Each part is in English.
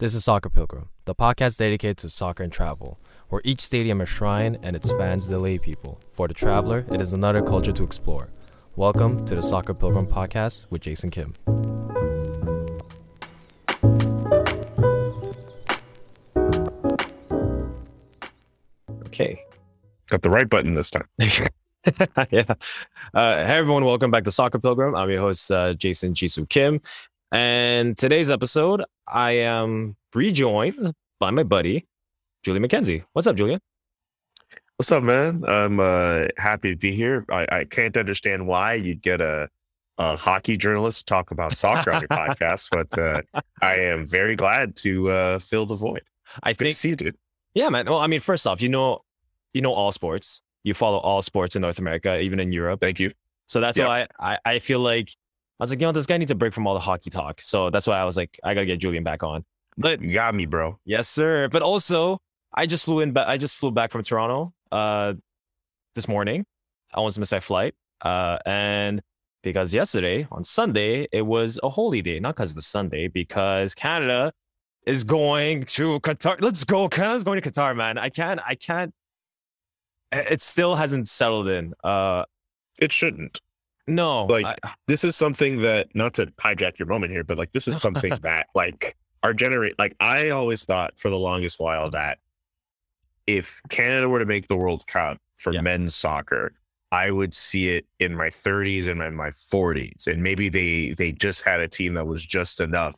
This is Soccer Pilgrim, the podcast dedicated to soccer and travel, where each stadium is a shrine and its fans delay people. For the traveler, it is another culture to explore. Welcome to the Soccer Pilgrim podcast with Jason Kim. Okay. Got the right button this time. yeah. Uh, hey, everyone. Welcome back to Soccer Pilgrim. I'm your host, uh, Jason Jisoo Kim. And today's episode, I am rejoined by my buddy, Julian McKenzie. What's up, Julian? What's up, man? I'm uh, happy to be here. I, I can't understand why you'd get a, a hockey journalist to talk about soccer on your podcast, but uh, I am very glad to uh, fill the void. I Good think, to see you, dude. yeah, man. Well, I mean, first off, you know, you know all sports. You follow all sports in North America, even in Europe. Thank you. So that's why I, I feel like I was like, you know, this guy needs a break from all the hockey talk. So that's why I was like, I gotta get Julian back on. But You got me, bro. yes, sir. But also, I just flew in. Ba- I just flew back from Toronto uh, this morning. I almost missed my flight. Uh, and because yesterday on Sunday it was a holy day, not because it was Sunday, because Canada is going to Qatar. Let's go. Canada's going to Qatar, man. I can't. I can't. It still hasn't settled in. Uh, It shouldn't. No, Like, I- This is something that, not to hijack your moment here, but like, this is something that, like, our generate, like, I always thought for the longest while that if Canada were to make the World Cup for Yeah. men's soccer, I would see it in my 30s and in my 40s. And maybe they they just had a team that was just enough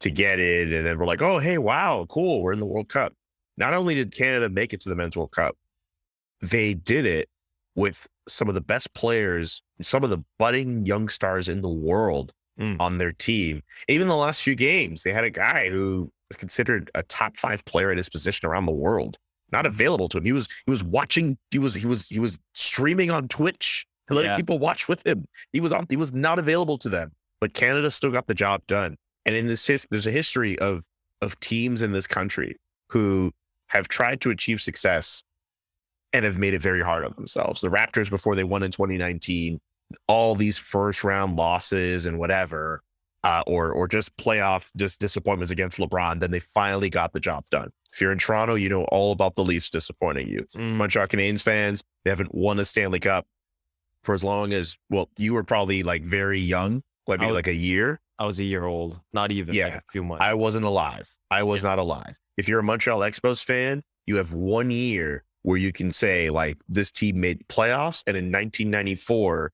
to get in. And then we're like, oh, hey, wow, cool. We're in the World Cup. Not only did Canada make it to the men's World Cup, they did it with some of the best players, some of the budding young stars in the world Mm. on their team. Even the last few games, they had a guy who was considered a top five player at his position around the world not available to him. He was he was watching. He was he was he was streaming on Twitch letting Yeah. people watch with him. He was on. He was not available to them, but Canada still got the job done. And in this, his, there's a history of of teams in this country who have tried to achieve success and have made it very hard on themselves. The Raptors before they won in 2019, all these first round losses and whatever. Uh, or or just playoff just disappointments against LeBron, then they finally got the job done. If you're in Toronto, you know all about the Leafs disappointing you. Mm. Montreal Canadiens fans, they haven't won a Stanley Cup for as long as well, you were probably like very young, like maybe was- like a year. I was a year old, not even like Yeah. a few months. I wasn't alive. I was not alive. If you're a Montreal Expos fan, you have one year where you can say like this team made playoffs, and in 1994,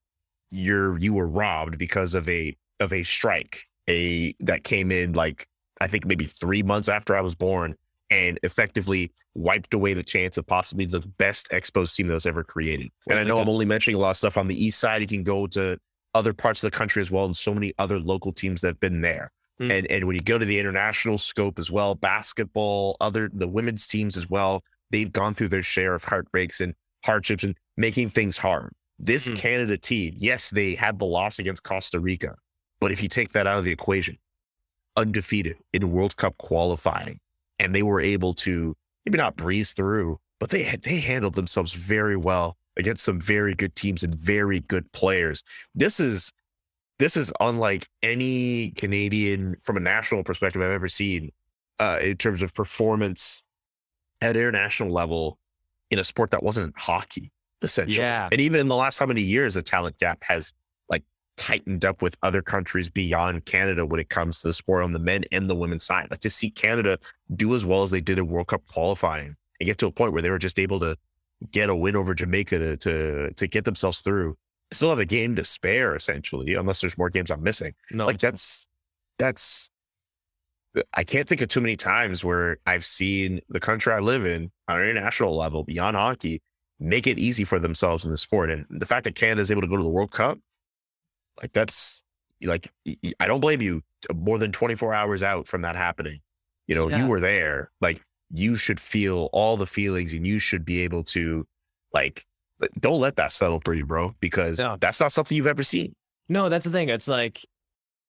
you're you were robbed because of a of a strike, a that came in like I think maybe three months after I was born, and effectively wiped away the chance of possibly the best Expos team that was ever created. And I know I'm only mentioning a lot of stuff on the east side. You can go to other parts of the country as well, and so many other local teams that have been there. Mm. And and when you go to the international scope as well, basketball, other the women's teams as well, they've gone through their share of heartbreaks and hardships and making things hard. This Mm. Canada team, yes, they had the loss against Costa Rica, but if you take that out of the equation, undefeated in World Cup qualifying, and they were able to maybe not breeze through, but they they handled themselves very well against some very good teams and very good players. This is this is unlike any Canadian from a national perspective I've ever seen uh, in terms of performance at international level in a sport that wasn't hockey, essentially. Yeah. And even in the last how many years, the talent gap has like tightened up with other countries beyond Canada when it comes to the sport on the men and the women's side. Like to see Canada do as well as they did in World Cup qualifying and get to a point where they were just able to get a win over Jamaica to to to get themselves through. Still have a game to spare, essentially, unless there's more games I'm missing. no, Like that's that's I can't think of too many times where I've seen the country I live in on an international level beyond hockey make it easy for themselves in the sport. And the fact that Canada is able to go to the World Cup, like that's like I don't blame you uh, more than 24 hours out from that happening. You know, Yeah. you were there. Like you should feel all the feelings and you should be able to like don't let that settle for you, bro, because Yeah. that's not something you've ever seen. No, that's the thing. It's like,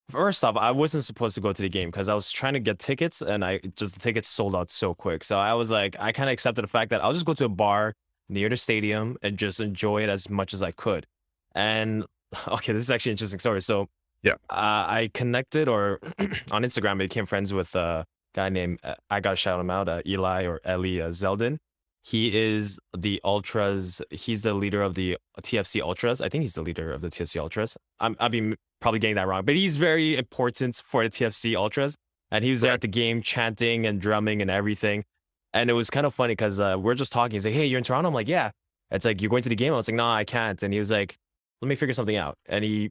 first off, I wasn't supposed to go to the game because I was trying to get tickets and I just the tickets sold out so quick. So I was like, I kind of accepted the fact that I'll just go to a bar near the stadium and just enjoy it as much as I could. And okay, this is actually an interesting story. So Yeah. uh, I connected or on Instagram, I became friends with a guy named uh, I gotta shout him out, uh, Eli or Eli uh, Zeldin. He is the ultras. He's the leader of the TFC Ultras. I think he's the leader of the TFC Ultras. I'm I'll be probably getting that wrong, but he's very important for the TFC Ultras. And he was there at the game chanting and drumming and everything. And it was kind of funny because uh, we're just talking. He's like, "Hey, you're in Toronto." I'm like, "Yeah." It's like you're going to the game. I was like, "No, I can't." And he was like, "Let me figure something out." And he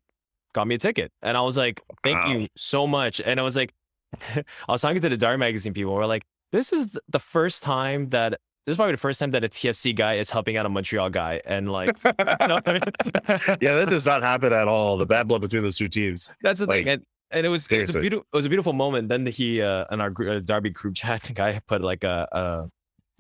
got me a ticket. And I was like, "Thank Wow. you so much." And I was like, I was talking to the Dart magazine people. We're like, "This is the first time that this is probably the first time that a TFC guy is helping out a Montreal guy." And like, you know I mean? yeah, that does not happen at all. The bad blood between those two teams. That's the Like, thing. And, and it was it was a beautiful it was a beautiful moment. Then he uh in our uh, Derby group chat, the guy put like a a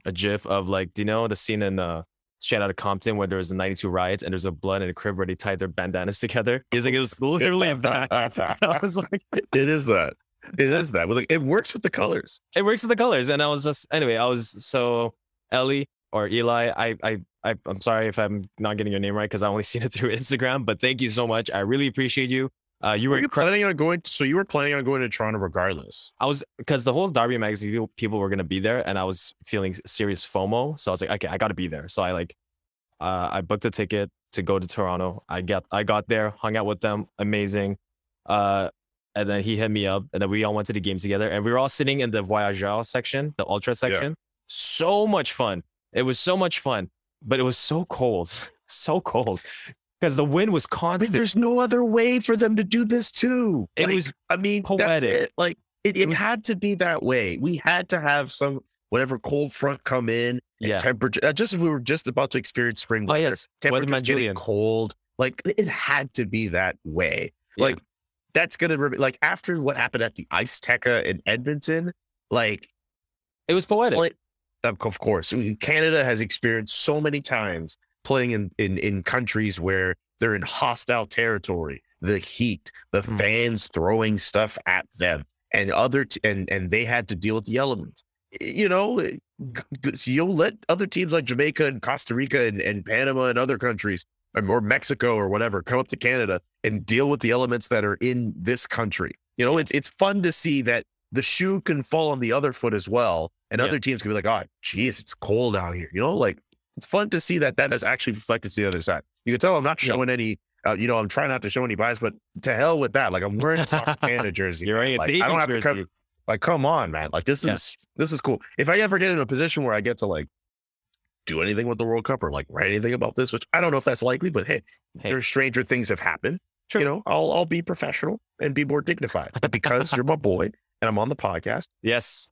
a gif of like, do you know the scene in uh Straight Outta Compton where there was the 92 riots and there's a blood and a Crip where they tied their bandanas together? He's like, it was literally that. I was like, it is that. It is that. Like, it works with the colors. it works with the colors. And I was just anyway, I was so Ellie or Eli, I I, I I'm sorry if I'm not getting your name right because I only seen it through Instagram, but thank you so much. I really appreciate you. Uh, you were Were you incredible. planning on going? so you were planning on going to Toronto regardless. I was because the whole Derby magazine people, were gonna be there, and I was feeling serious FOMO. So I was like, okay, I gotta be there. So I like, uh, I booked a ticket to go to Toronto. I get, I got there, hung out with them, amazing. Uh, and then he hit me up, and then we all went to the game together, and we were all sitting in the voyageur section, the ultra section. So much fun. It was so much fun, but it was so cold, so cold, because the wind was I mean, constant. there's no other way for them to do this too. It Like, was I mean, poetic. it. Like it, it had to be that way. We had to have some whatever cold front come in. and yeah. Temperature. uh, Just as we were just about to experience spring. Oh weather, yes, Temperatures getting cold. Like it had to be that way. Yeah. Like that's gonna re- like after what happened at the Iceteca in Edmonton. Like It was poetic. Well, of course, Canada has experienced so many times playing in, in, in countries where they're in hostile territory, the heat, the Mm. fans throwing stuff at them, and other t- and and they had to deal with the elements. You know, so you'll let other teams like Jamaica and Costa Rica and, and Panama and other countries or Mexico or whatever come up to Canada and deal with the elements that are in this country. You know, it's it's fun to see that the shoe can fall on the other foot as well, and Yeah. other teams can be like, "Oh, geez, it's cold out here." You know, like it's fun to see that that has actually reflected to the other side. You can tell I'm not Yeah. showing any. Uh, you know, I'm trying not to show any bias, but to hell with that. Like I'm wearing a Canada jersey. You're right. Like, I don't have to jersey. come. Like, come on, man. Like this Yeah. is this is cool. If I ever get in a position where I get to like do anything with the World Cup or like write anything about this, which I don't know if that's likely, but hey, Hey. there's stranger things have happened. Sure. You know, I'll I'll be professional and be more dignified. But because you're my boy and I'm on the podcast, Yes.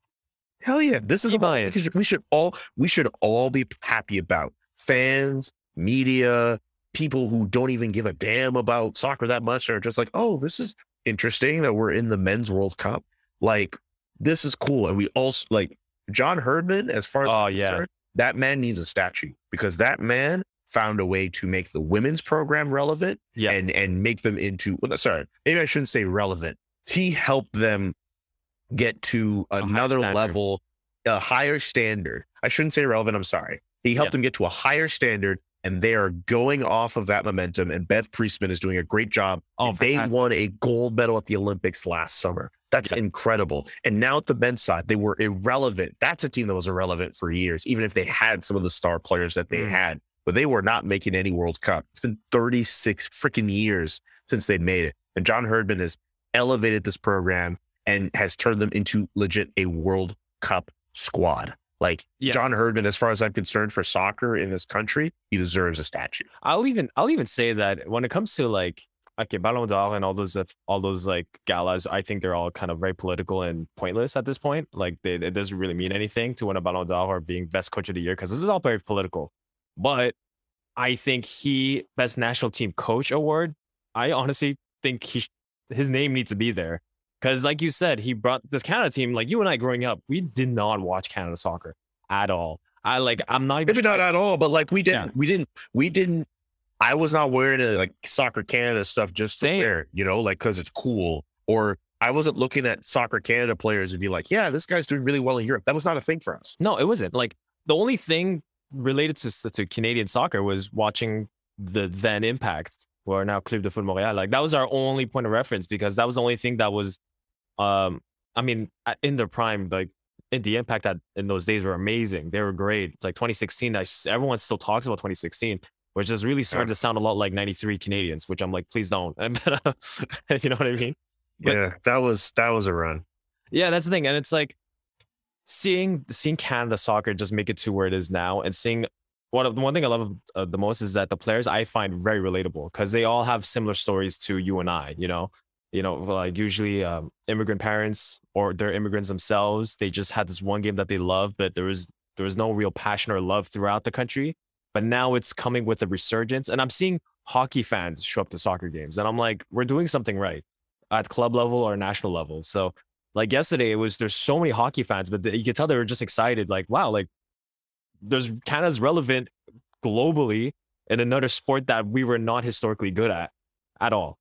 Hell yeah, this is Keep what we should all we should all be happy about. Fans, media, people who don't even give a damn about soccer that much are just like, oh, this is interesting that we're in the men's World Cup. Like, this is cool. And we also like John Herdman, as far as Oh, yeah. that man needs a statue because that man found a way to make the women's program relevant Yeah. and and make them into well, sorry, maybe I shouldn't say relevant. He helped them get to another standard. level, a higher standard. I shouldn't say relevant. I'm sorry. He helped them get to a higher standard, and they are going off of that momentum. And Bev Priestman is doing a great job. Oh, they fantastic. won a gold medal at the Olympics last summer. That's Yeah. incredible. And now at the men's side, they were irrelevant. That's a team that was irrelevant for years, even if they had some of the star players that they Mm. had. But they were not making any World Cup. It's been 36 freaking years since they'd made it. And John Herdman has elevated this program and has turned them into legit a World Cup squad. Like Yeah. John Herdman, as far as I'm concerned, for soccer in this country, he deserves a statue. I'll even I'll even say that when it comes to like okay, Ballon d'Or and all those uh, all those like galas, I think they're all kind of very political and pointless at this point. Like they, it doesn't really mean anything to win a Ballon d'Or or being best coach of the year because this is all very political. But I think he best national team coach award. I honestly think he sh- his name needs to be there because, like you said, he brought this Canada team. Like you and I growing up, we did not watch Canada soccer at all. I like I'm not even Maybe not at all, but like we didn't, Yeah. we didn't, we didn't. I was not wearing it like soccer Canada stuff just to Same. wear, you know, like because it's cool. Or I wasn't looking at soccer Canada players and be like, yeah, this guy's doing really well in Europe. That was not a thing for us. No, it wasn't. Like the only thing related to to Canadian soccer was watching the then Impact, who are now Club de Foot Montréal. Like that was our only point of reference because that was the only thing that was um I mean, in their prime, like in the impact that in those days were amazing. They were great. Like 2016, I, everyone still talks about 2016, which is really starting to sound a lot like 93 Canadiens, which I'm like, please don't. you know what I mean? But- yeah, that was that was a run. Yeah, that's the thing, and it's like seeing seeing Canada soccer just make it to where it is now, and seeing one of the one thing I love uh, the most is that the players I find very relatable because they all have similar stories to you and I. You know, you know, like usually um, immigrant parents or they're immigrants themselves. They just had this one game that they love, but there was there was no real passion or love throughout the country. But now it's coming with a resurgence, and I'm seeing hockey fans show up to soccer games, and I'm like, we're doing something right at club level or national level. So like yesterday it was there's so many hockey fans but you could tell they were just excited like wow like there's canada's relevant globally in another sport that we were not historically good at at all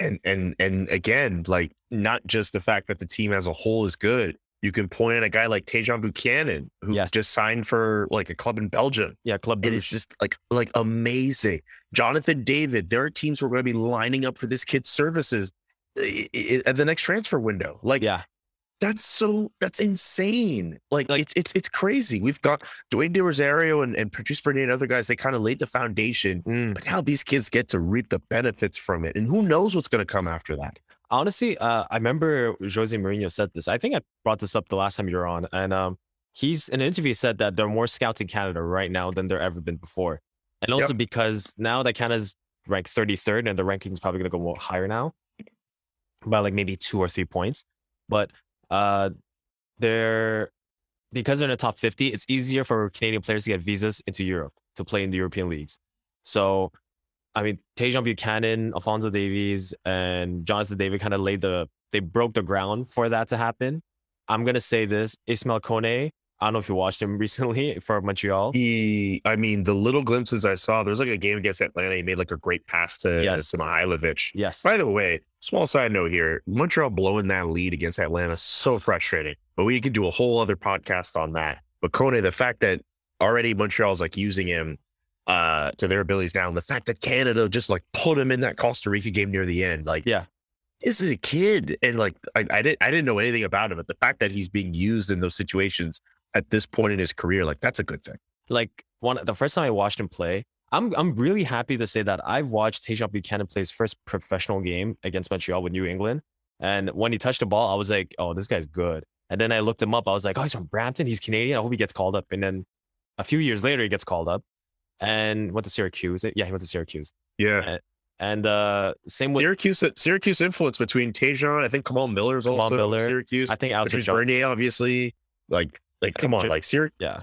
and and and again, like not just the fact that the team as a whole is good. You can point at a guy like Tajon Buchanan, who Yes. just signed for like a club in Belgium. yeah club And it's just like like amazing. Jonathan David, there are teams who are going to be lining up for this kid's services i- i- at the next transfer window. Like yeah that's so that's insane. Like, Like- it's it's it's crazy. We've got Dwayne De Rosario and, and Patrice Bernier and other guys, they kind of laid the foundation, Mm. but now these kids get to reap the benefits from it. And who knows what's gonna come after that. honestly uh i remember jose Mourinho said this i think i brought this up the last time you were on and um he's in an interview said that there are more scouts in canada right now than there ever been before and also because now that canada's ranked 33rd and the ranking's probably going to go higher now by like maybe two or three points but uh they're because they're in the top 50 it's easier for canadian players to get visas into europe to play in the european leagues so I mean, Tajon Buchanan, Alfonso Davies, and Jonathan David kind of laid the they broke the ground for that to happen. I'm gonna say this: Ismail Kone. I don't know if you watched him recently for Montreal. He I mean, the little glimpses I saw, there's like a game against Atlanta. He made like a great pass to, Yes. to Yes, By the way, small side note here Montreal blowing that lead against Atlanta, so frustrating. But we could do a whole other podcast on that. But Kone, the fact that already Montreal's like using him uh to their abilities now, and the fact that Canada just like put him in that Costa Rica game near the end, like Yeah. this is a kid. And like I, I didn't I didn't know anything about him, but the fact that he's being used in those situations at this point in his career, like that's a good thing. like one the first time I watched him play, I'm I'm really happy to say that I've watched Tajon Buchanan play his first professional game against Montreal with New England, and when he touched the ball, I was like, oh, this guy's good. And then I looked him up. I was like, oh, he's from Brampton. He's Canadian. I hope he gets called up. And then a few years later, he gets called up and went to Syracuse. Yeah, he went to Syracuse. Yeah. And uh, same with Syracuse Syracuse influence between Tajon, I think Kamal Miller's Kamal also Miller. Syracuse. I think Patrice Bernier, obviously. Like, like, I come on, J- like Syracuse. Yeah,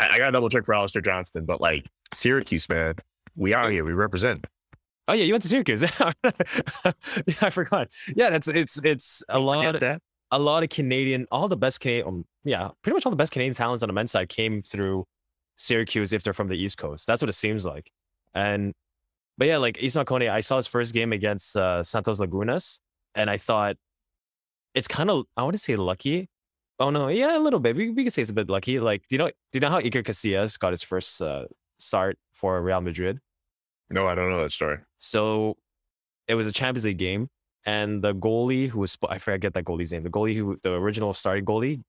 I, I gotta double check for Alistair Johnston, but like Syracuse, man, we are here, we represent. Oh yeah, you went to Syracuse. yeah, I forgot. Yeah, that's it's it's a lot Forget that. a lot of Canadian, all the best Canadian, um, yeah, pretty much all the best Canadian talents on the men's side came through Syracuse if they're from the East Coast. That's what it seems like. And but yeah, like Ismael Kone, I saw his first game against uh, Santos Lagunas, and I thought it's kind of I want to say lucky. Oh no, yeah, a little bit. We, we could say it's a bit lucky. Like, do you know do you know how Iker Casillas got his first uh, start for Real Madrid? No, I don't know that story. So it was a Champions League game, and the goalie who was I forget that goalie's name. The goalie who the original starting goalie,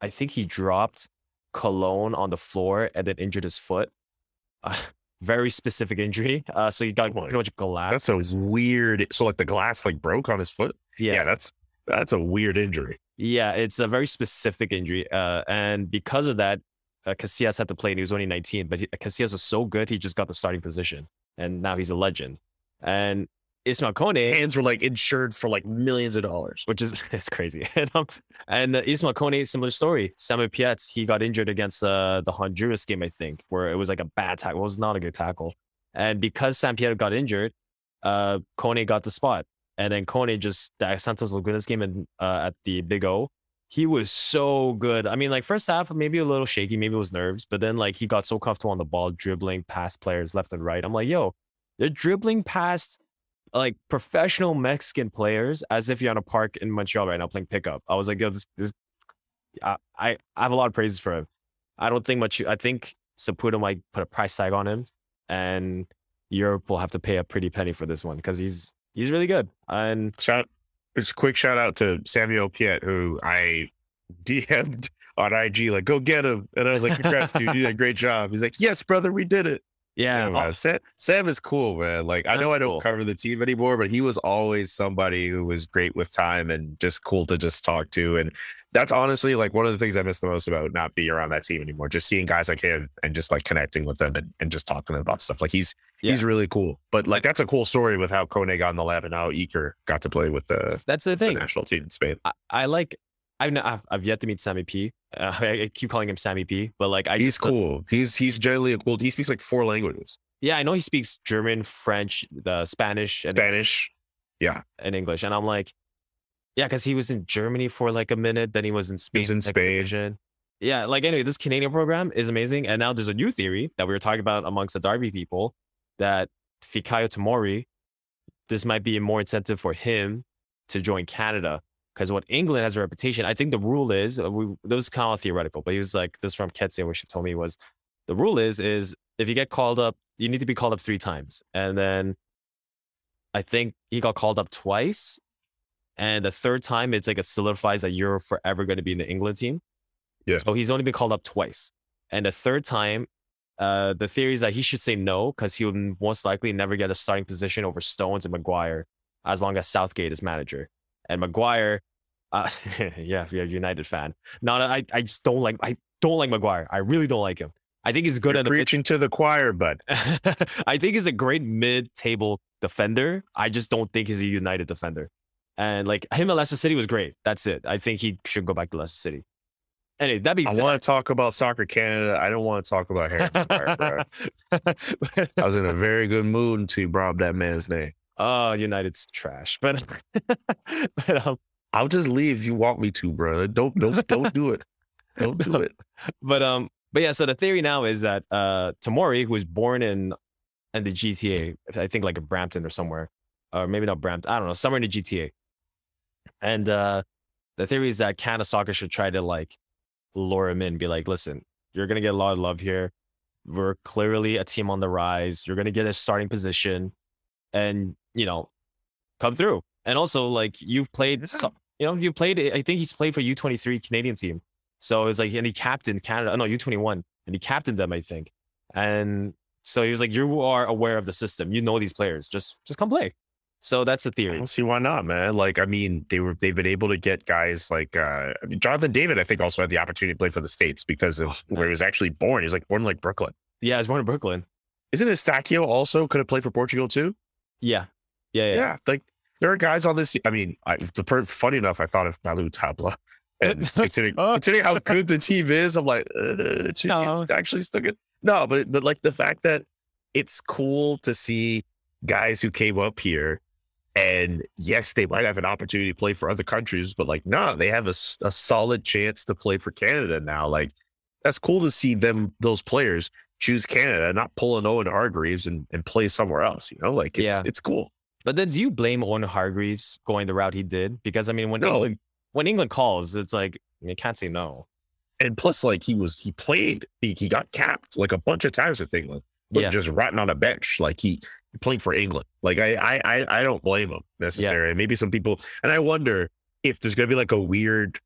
I think he dropped cologne on the floor and then injured his foot. Uh, very specific injury. Uh, so he got Oh pretty much glass. That's a weird. So like the glass like broke on his foot. Yeah, yeah, that's that's a weird injury. Yeah, it's a very specific injury. Uh, and because of that, uh, Casillas had to play, and he was only 19. But he, Casillas was so good, he just got the starting position, and now he's a legend. And Ismail Kone, Hands were like insured for like millions of dollars. which is it's crazy. and um, and uh, Ismail Kone, similar story. Samuel Piette, he got injured against uh, the Honduras game, I think, where it was like a bad tackle. It was not a good tackle. And because Sam Piette got injured, uh, Kone got the spot. And then Kone just that Santos Lagunas game in, uh, at the Big O, he was so good. I mean, like first half, maybe a little shaky, maybe it was nerves, but then like he got so comfortable on the ball, dribbling past players left and right. I'm like, yo, they're dribbling past like professional Mexican players as if you're on a park in Montreal right now playing pickup. I was like, yo, this, this I, I I have a lot of praises for him. I don't think much. I think Saputo might put a price tag on him, and Europe will have to pay a pretty penny for this one because he's he's really good. And Shout a quick shout out to Samuel Piette, who I DM'd on IG, like, go get him. And I was like, congrats, dude. You did a great job. He's like, yes, brother, we did it. Yeah, Yeah, uh, man. Sam, Sam is cool, man. Like I know I don't cool. cover the team anymore, but he was always somebody who was great with time and just cool to just talk to. And that's honestly like one of the things I miss the most about not being around that team anymore. Just seeing guys like him and just like connecting with them and, and just talking about stuff. Like he's he's really cool. But like that's a cool story with how Kone got in the lab and how Iker got to play with the, that's the the thing. national team in Spain. I, I like. I've, n- I've I've yet to meet Sammy P. Uh, I, keep calling him Sammy P. But like, I He's just- cool. He's he's generally a cool. He speaks like four languages: Yeah, I know he speaks German, French, the Spanish, and, Spanish. Yeah, and English. And I'm like, yeah, because he was in Germany for like a minute, then he was in Spain. was in Spain. division. Yeah, like anyway, this Canadian program is amazing. And now there's a new theory that we were talking about amongst the Derby people that Fikayo Tomori, this might be a more incentive for him to join Canada. Because what England has a reputation, I think the rule is, uh, we, that was kind of theoretical, but he was like, this from Ketsia, which he told me was the rule is, is if you get called up, you need to be called up three times. And then I think he got called up twice. And the third time, it's like it solidifies that you're forever going to be in the England team. Yeah. So he's only been called up twice. And the third time, uh, the theory is that he should say no because he will most likely never get a starting position over Stones and Maguire as long as Southgate is manager. And Maguire, uh, yeah, if you're a United fan. Not, I, I just don't like, I don't like Maguire. I really don't like him. I think he's good You're at mid- preaching to the choir, bud. I think he's a great mid-table defender. I just don't think he's a United defender. And like him at Leicester City was great. That's it. I think he should go back to Leicester City. Anyway, that being I want to talk about soccer Canada. I don't want to talk about Harry Maguire, bro. I was in a very good mood until you brought up that man's name. oh, United's trash. But, but um, I'll just leave if you want me to, bro. Don't don't don't do it. Don't do it. but um, but yeah. So the theory now is that uh, Tomori, who was born in in the GTA, I think like in Brampton or somewhere, or maybe not Brampton. I don't know, somewhere in the GTA. And uh, the theory is that Canada Soccer should try to like lure him in, be like, listen, you're gonna get a lot of love here. We're clearly a team on the rise. You're gonna get a starting position, and you know, come through. And also, like you've played, you know, you played. I think he's played for U23 Canadian team. So it's like, and he captained Canada. No, U21, and he captained them, I think. And so he was like, you are aware of the system. You know these players. Just, just come play. So that's the I theory. don't see why not, man. Like, I mean, they were they've been able to get guys like uh I mean, Jonathan David, I think, also had the opportunity to play for the States because of where he was actually born. He was like born in like Brooklyn. Yeah, he's born in Brooklyn. Isn't Eustáquio also could have played for Portugal too? Yeah, yeah, Yeah. yeah. Like there are guys on this. I mean, I, the per, funny enough, I thought of Ballou Tabla. And considering, Oh. considering how good the team is, I'm like, uh, No. actually still good. No, but but like the fact that it's cool to see guys who came up here, and yes, they might have an opportunity to play for other countries, but like, no, they have a, a solid chance to play for Canada now. Like, that's cool to see them those players choose Canada, not pull an Owen Hargreaves and, and play somewhere else. You know, like it's, Yeah. it's cool. But then, do you blame Owen Hargreaves going the route he did? Because I mean, when No. England, when England calls, it's like you can't say no. and plus like he was he played he, he got capped like a bunch of times with England was Yeah. just rotting on a bench like he playing for England. Like I I I, don't blame him necessarily. Maybe some people and I wonder if there's gonna be like a weird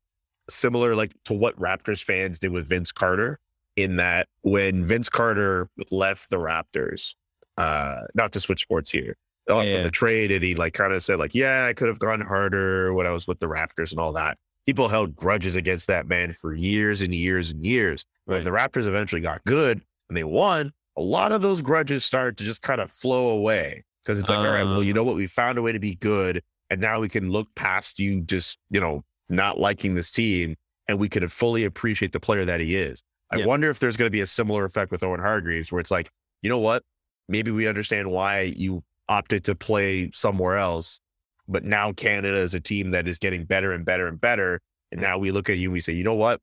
similar like to what Raptors fans did with Vince Carter in that when Vince Carter left the Raptors uh not to switch sports here uh, Yeah, the trade and he like kind of said like yeah I could have gone harder when I was with the Raptors and all that. People held grudges against that man for years and years and years. When the Raptors eventually got good and they won, a lot of those grudges started to just kind of flow away because it's like, all right, well, you ah. know what? We found a way to be good. And now we can look past you just, you know, not liking this team and we can fully appreciate the player that he is. I Yeah. wonder if there's going to be a similar effect with Owen Hargreaves where it's like, you know what? Maybe we understand why you opted to play somewhere else but now Canada is a team that is getting better and better and better. And mm. now we look at you and we say, you know what?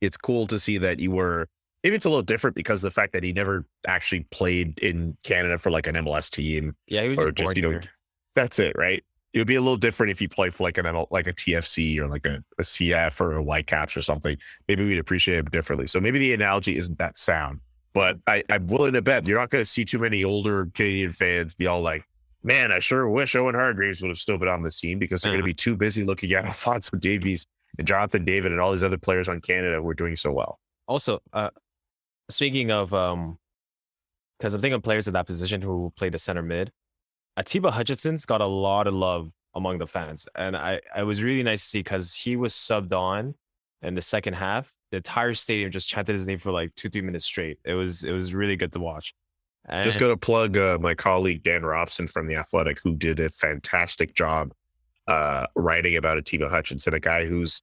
It's cool to see that you were maybe it's a little different because of the fact that he never actually played in Canada for like an MLS team. Yeah, he was Or just, you know, here. That's it, right? It would be a little different if you played for like an ML, like a TFC or like a, a CF or a Whitecaps or something. Maybe we'd appreciate it differently. So maybe the analogy isn't that sound, but I, I'm willing to bet you're not going to see too many older Canadian fans be all like, man, I sure wish Owen Hargreaves would have still been on this team because they're going Uh-huh. to be too busy looking at Alfonso Davies and Jonathan David and all these other players on Canada who are doing so well. Also, uh, speaking of, um, because I'm thinking of players in that position who played the center mid, Atiba Hutchinson's got a lot of love among the fans, and I I was really nice to see because he was subbed on in the second half. The entire stadium just chanted his name for like two three minutes straight. It was it was really good to watch. And Just to plug uh, my colleague Dan Robson from the Athletic, who did a fantastic job uh, writing about Atiba Hutchinson, a guy who's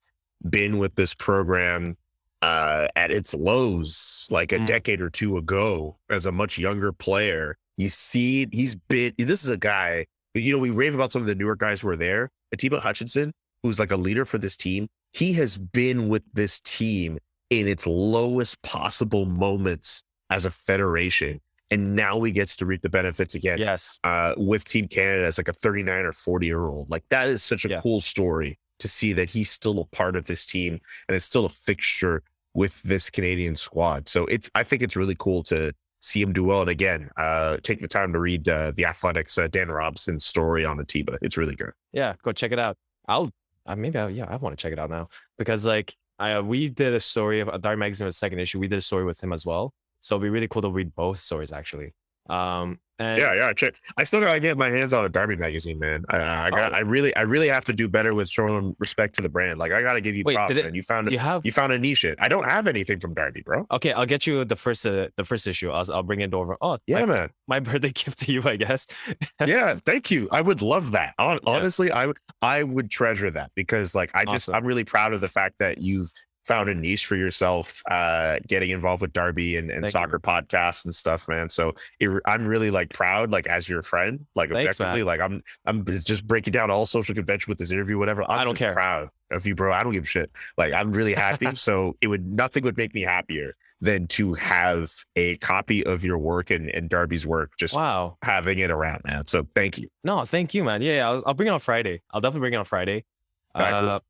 been with this program uh, at its lows like a Mm. decade or two ago as a much younger player. You see, he's been. This is a guy. You know, we rave about some of the newer guys who are there. Atiba Hutchinson, who's like a leader for this team, he has been with this team in its lowest possible moments as a federation. And now he gets to reap the benefits again yes, uh, with Team Canada as like a 39 or 40 year old. Like that is such a Yeah. cool story to see that he's still a part of this team and it's still a fixture with this Canadian squad. So it's I think it's really cool to see him do well. And again, uh, take the time to read uh, the Athletics uh, Dan Robson's story on Atiba. It's really good. yeah, go check it out. I'll uh, maybe I, yeah I want to check it out now because like I uh, we did a story of Dark Magazine was second issue. We did a story with him as well, so it'd be really cool to read both stories actually. Um, and Yeah, yeah. Check. I still gotta get my hands on a Derby magazine, man. I, I got. Oh. I really, I really have to do better with showing respect to the brand. Like I gotta give you Wait, props, it- man. You found you have you found a niche. I don't have anything from Derby, bro. Okay, I'll get you the first uh, the first issue. I'll I'll bring it over. Oh, Yeah, my, man. my birthday gift to you, I guess. yeah, thank you. I would love that. Hon- Yeah. Honestly, I would I would treasure that because like I just Awesome. I'm really proud of the fact that you've found a niche for yourself uh getting involved with Derby and, and Thank soccer podcasts and stuff, man. So it, I'm really like proud, like as your friend, like Thanks, man. objectively, like I'm I'm just breaking down all social convention with this interview, whatever. I'm I don't care. proud of you, bro. I don't give a shit. Like I'm really happy. so it would nothing would make me happier than to have a copy of your work and, and Derby's work just Wow. having it around, man. So thank you. No, thank you, man. Yeah, yeah I'll, I'll bring it on Friday. I'll definitely bring it on Friday. Alright, cool.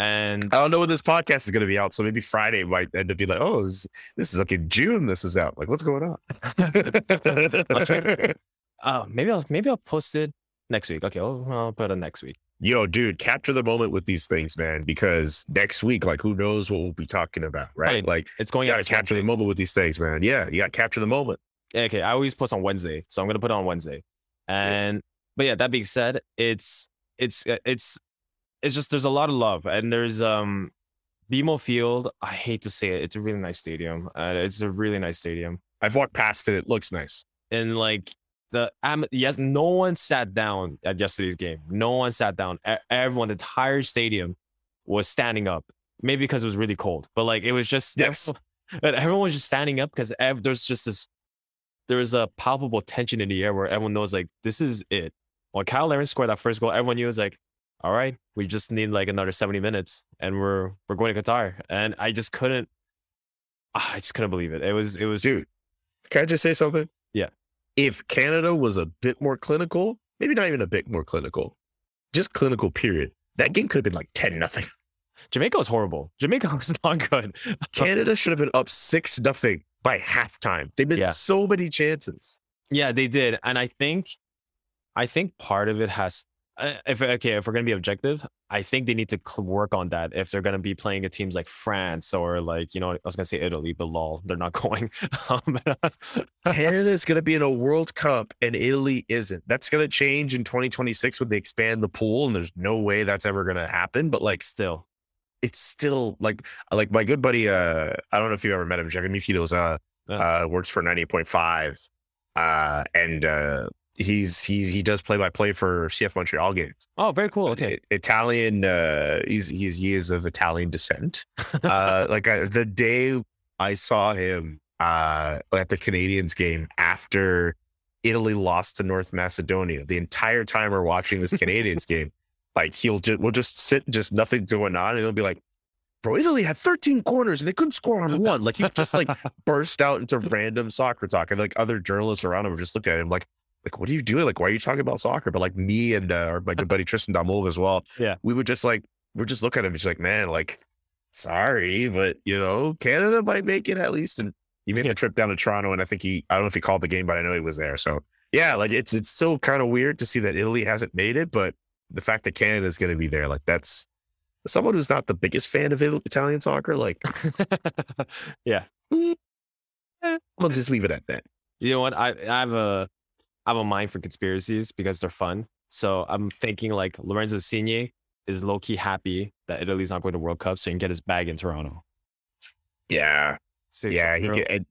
And I don't know when this podcast is going to be out, so maybe Friday might end up being like, oh, this, this is like in June. This is out. Like, what's going on? uh, maybe I'll maybe I'll post it next week. Okay, I'll, I'll put it next week. Yo, dude, capture the moment with these things, man. Because next week, like, who knows what we'll be talking about, right? Right. Like, It's going you out. got to this capture the moment with these things, man. Yeah, you got to capture the moment. Okay, I always post on Wednesday, so I'm gonna put it on Wednesday. And but yeah, that being said, it's it's uh, it's it's just there's a lot of love, and there's um BMO Field. I hate to say it, it's a really nice stadium. Uh, it's a really nice stadium, I've walked past it. It looks nice. and like the um, yes, no one sat down at yesterday's game. No one sat down. E- Everyone, the entire stadium was standing up. Maybe because it was really cold, but like it was just Yes. everyone was just standing up because ev- there's just this there's a palpable tension in the air where everyone knows like this is it. When Kyle Larin scored that first goal, everyone knew it was like, all right, we just need like another 70 minutes and we're we're going to Qatar. And I just couldn't ah, I just couldn't believe it. It was it was Dude, can I just say something? Yeah. If Canada was a bit more clinical, maybe not even a bit more clinical, just clinical, period, that game could have been like 10 nothing. Jamaica was horrible. Jamaica was not good. Canada should have been up 6 nothing by halftime. They missed Yeah. so many chances. Yeah, they did, and I think, I think part of it has. Uh, If okay, if we're gonna be objective, I think they need to cl- work on that. If they're gonna be playing a teams like France or like you know, I was gonna say Italy, but lol, they're not going. Um, Canada's going to be in a World Cup and Italy isn't. That's going to change in 2026 when they expand the pool, and there's no way that's ever going to happen. But like, still, it's still like, like my good buddy. Uh, I don't know if you ever met him, Jeremy Fidos. Uh, Yeah. uh, works for 98.5, uh, and uh, he's he's he does play by play for CF Montreal games. oh, very cool. Okay, Italian. Uh, he's he's he is of Italian descent. uh, like I, the day I saw him uh, at the Canadiens game after Italy lost to North Macedonia, the entire time we're watching this Canadiens game, like he'll just we'll just sit, just nothing going on, and he'll be like. Bro, Italy had 13 corners and they couldn't score on one. Like he just like burst out into random soccer talk, and like other journalists around him were just looking at him like, like what are you doing? Like why are you talking about soccer? But like me and uh, our, my good buddy Tristan Damol as well. Yeah. we would just like we're just looking at him. He's like, man, like sorry, but you know, Canada might make it at least. And he made a trip down to Toronto, and I think he I don't know if he called the game, but I know he was there. So yeah, like it's it's still kind of weird to see that Italy hasn't made it, but the fact that Canada is going to be there, like that's someone who's not the biggest fan of Italian soccer. Like, yeah, I'll just leave it at that. You know what? I I have a have a mind for conspiracies because they're fun. So I'm thinking like Lorenzo Insigne is low key happy that Italy's not going to World Cup, so he can get his bag in Toronto. Yeah, So yeah, he could. and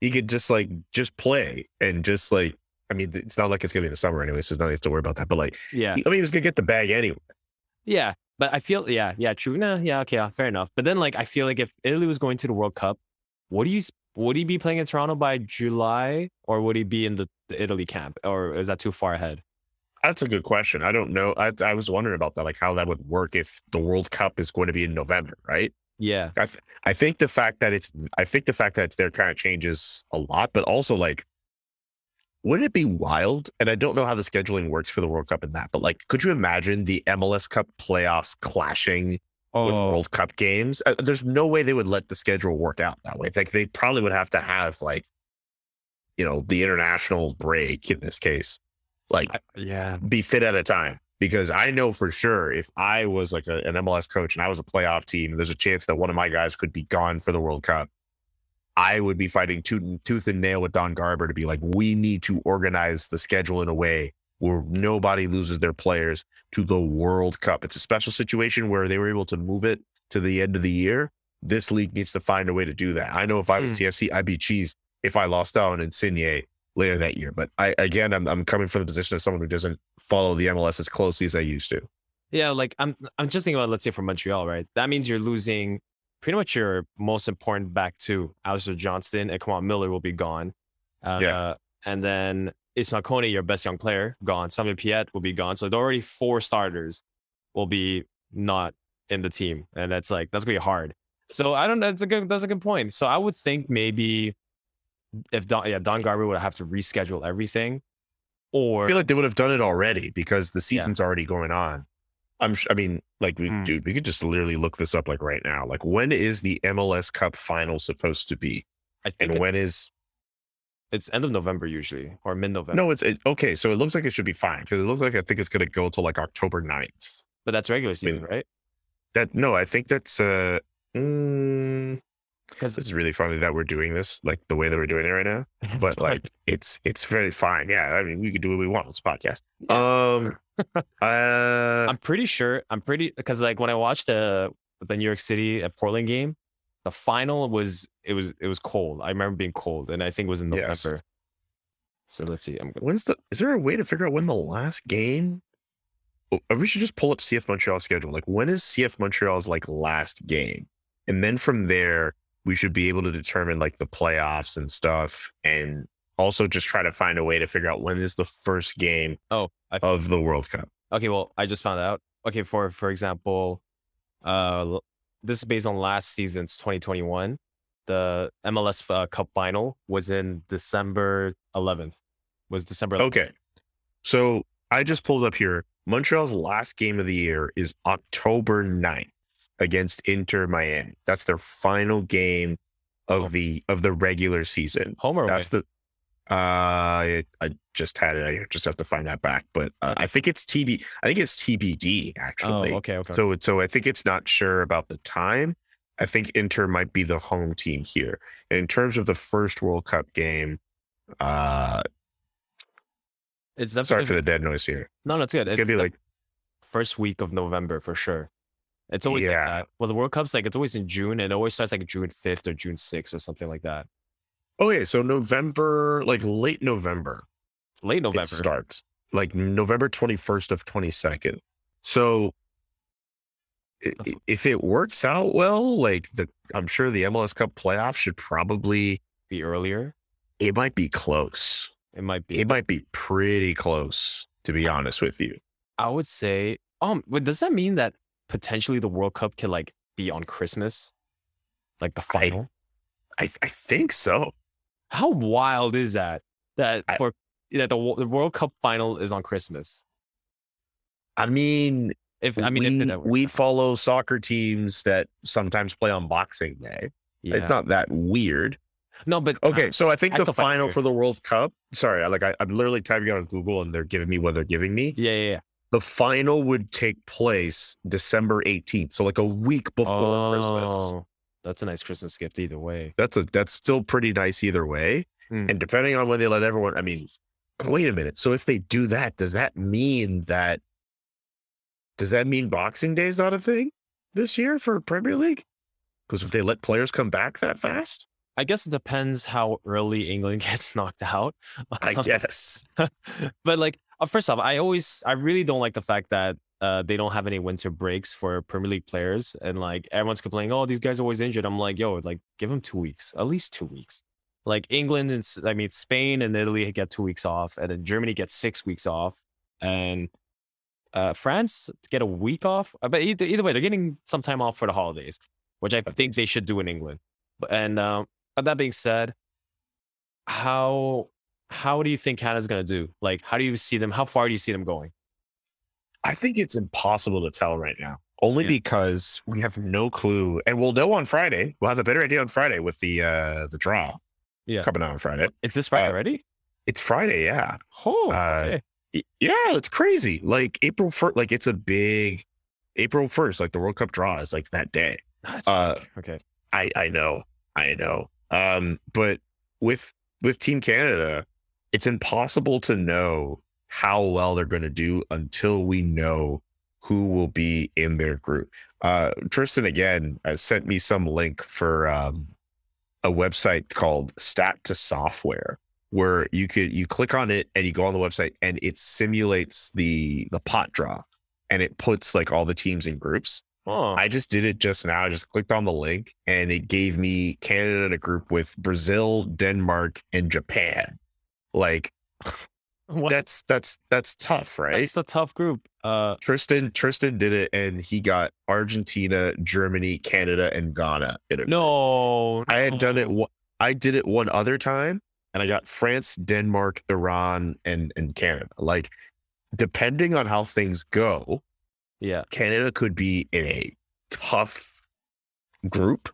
He could just like just play and just like. I mean, it's not like it's gonna be in the summer anyway, so there's nothing to worry about that. But like, yeah, I mean, he was gonna get the bag anyway. yeah. But I feel yeah, yeah, true. Nah, yeah, okay, yeah, fair enough. But then like I feel like if Italy was going to the World Cup, would you would he be playing in Toronto by July, or would he be in the, the Italy camp, or is that too far ahead? That's a good question. I don't know. I, I was wondering about that, like how that would work if the World Cup is going to be in November, right? Yeah, I, th- I think the fact that it's I think the fact that it's there kind of changes a lot, but also like, wouldn't it be wild? And I don't know how the scheduling works for the World Cup in that, but like, could you imagine the MLS Cup playoffs clashing with oh, World Cup games? Uh, there's no way they would let the schedule work out that way. Like they probably would have to have like, you know, the international break in this case, like yeah, be fit at a time because I know for sure if I was like a, an MLS coach and I was a playoff team, there's a chance that one of my guys could be gone for the World Cup. I would be fighting tooth and, tooth and nail with Don Garber to be like, we need to organize the schedule in a way where nobody loses their players to the World Cup. It's a special situation where they were able to move it to the end of the year. This league needs to find a way to do that. I know if I was Hmm. TFC, I'd be cheesed if I lost out on Insigne later that year. But I again, I'm I'm coming from the position of someone who doesn't follow the MLS as closely as I used to. Yeah, like I'm I'm just thinking about let's say for Montreal, right? That means you're losing pretty much your most important back two. Alistair Johnston and Kamal Miller will be gone. Uh, Yeah. And then Ismail Kone, your best young player, gone. Samuel Piette will be gone. So there are already four starters will be not in the team. And that's like that's gonna be hard. So I don't know. That's a good that's a good point. So I would think maybe if Don yeah, Don Garber would have to reschedule everything. Or I feel like they would have done it already because the season's already going on. I'm sh- I mean, like we Hmm. dude, we could just literally look this up like right now. Like when is the MLS Cup final supposed to be? I think And it- when is it's end of November usually or mid November. no, it's it, okay. So it looks like it should be fine because it looks like I think it's gonna go till like October 9th. But that's regular mean, season, right? That no, I think that's uh mm, Because this is really funny that we're doing this like the way that we're doing it right now. But like it's it's very fine. Yeah, I mean we could do what we want on this podcast. Um uh I'm pretty sure. I'm pretty because like when I watched the the New York City at Portland game, the final was it was it was cold. I remember being cold, and I think it was in Yes. November. So let's see. I'm gonna, when's the is there a way to figure out when the last game Oh, we should just pull up CF Montreal schedule. Like when is CF Montreal's like last game? And then from there, we should be able to determine like the playoffs and stuff and also just try to find a way to figure out when is the first game oh, I, of the World Cup. okay. Well, I just found out. Okay, for for example, uh, this is based on last season's 2021. The MLS uh, Cup final was in December 11th. Was December 11th. Okay. So I just pulled up here. Montreal's last game of the year is October 9th against Inter Miami. That's their final game of Oh. the of the regular season. home or away? That's the uh I, I just had it. I just have to find that back. But uh, I think it's TB I think it's TBD Oh, actually. okay, okay. So so I think it's not sure about the time. I think Inter might be the home team here. And in terms of the first World Cup game, uh it's sorry for the dead noise here. no, no, it's good. It's gonna be like first week of November for sure. It's always like Yeah. that. Well, the World Cup's like it's always in June, and it always starts like June fifth or June sixth or something like that. okay, so November, like late November, Late November. it starts. Like November 21st of 22nd. So i- i- if it works out well, like the I'm sure the MLS Cup playoff should probably Be earlier. it might be close. It might be. It might be pretty close, to be honest with you. I would say. Um, but does that mean that potentially the World Cup can like be on Christmas, like the final? I I think so. How wild is that? That I- for that the, the World Cup final is on Christmas. I mean, If I mean, we, if we follow soccer teams that sometimes play on Boxing Day. yeah. It's not that weird. No, but Okay, so I think the final for the World Cup. Sorry, like I, I'm literally typing it on Google and they're giving me what they're giving me. yeah, yeah, yeah. The final would take place December 18th, so like a week before Christmas. Oh, that's a nice Christmas gift either way. That's a that's still pretty nice either way. Mm. And depending on when they let everyone, I mean, wait a minute. So if they do that, does that mean that does that mean Boxing Day is not a thing this year for Premier League? Because if they let players come back that fast, I guess it depends how early England gets knocked out. I guess. but like uh, first off, I always I really don't like the fact that uh, they don't have any winter breaks for Premier League players, and like everyone's complaining, oh, these guys are always injured. I'm like, yo, like give them two weeks, at least two weeks. Like England and I mean Spain and Italy get two weeks off, and then Germany gets six weeks off, and uh, France get a week off. Uh, But either either way, they're getting some time off for the holidays, which I think they should do in England. And um, but that being said, how how do you think Canada's gonna do? Like, how do you see them? How far do you see them going? I think it's impossible to tell right now, only Yeah. because we have no clue, and we'll know on Friday. We'll have a better idea on Friday with the uh the draw Yeah. coming out on Friday. It's this Friday Uh, already? It's Friday, yeah. Oh, uh, okay. Y- Yeah, it's crazy. Like April first, like it's a big April first. Like the World Cup draw is like that day. Uh, okay. I I know, I know. Um, but with with Team Canada, it's impossible to know how well they're going to do until we know who will be in their group. Uh, Tristan again has sent me some link for um, a website called Stat to Software, where you could you click on it and you go on the website and it simulates the the pot draw and it puts like all the teams in groups. Oh, I just did it just now. I just clicked on the link and it gave me Canada in a group with Brazil, Denmark, and Japan. Like what? that's that's that's tough, right? That's the tough group. Uh, Tristan Tristan did it and he got Argentina, Germany, Canada, and Ghana in a no, I had done it. I did it one other time, and I got France, Denmark, Iran, and and Canada. Like, depending on how things go, Yeah, Canada could be in a tough group.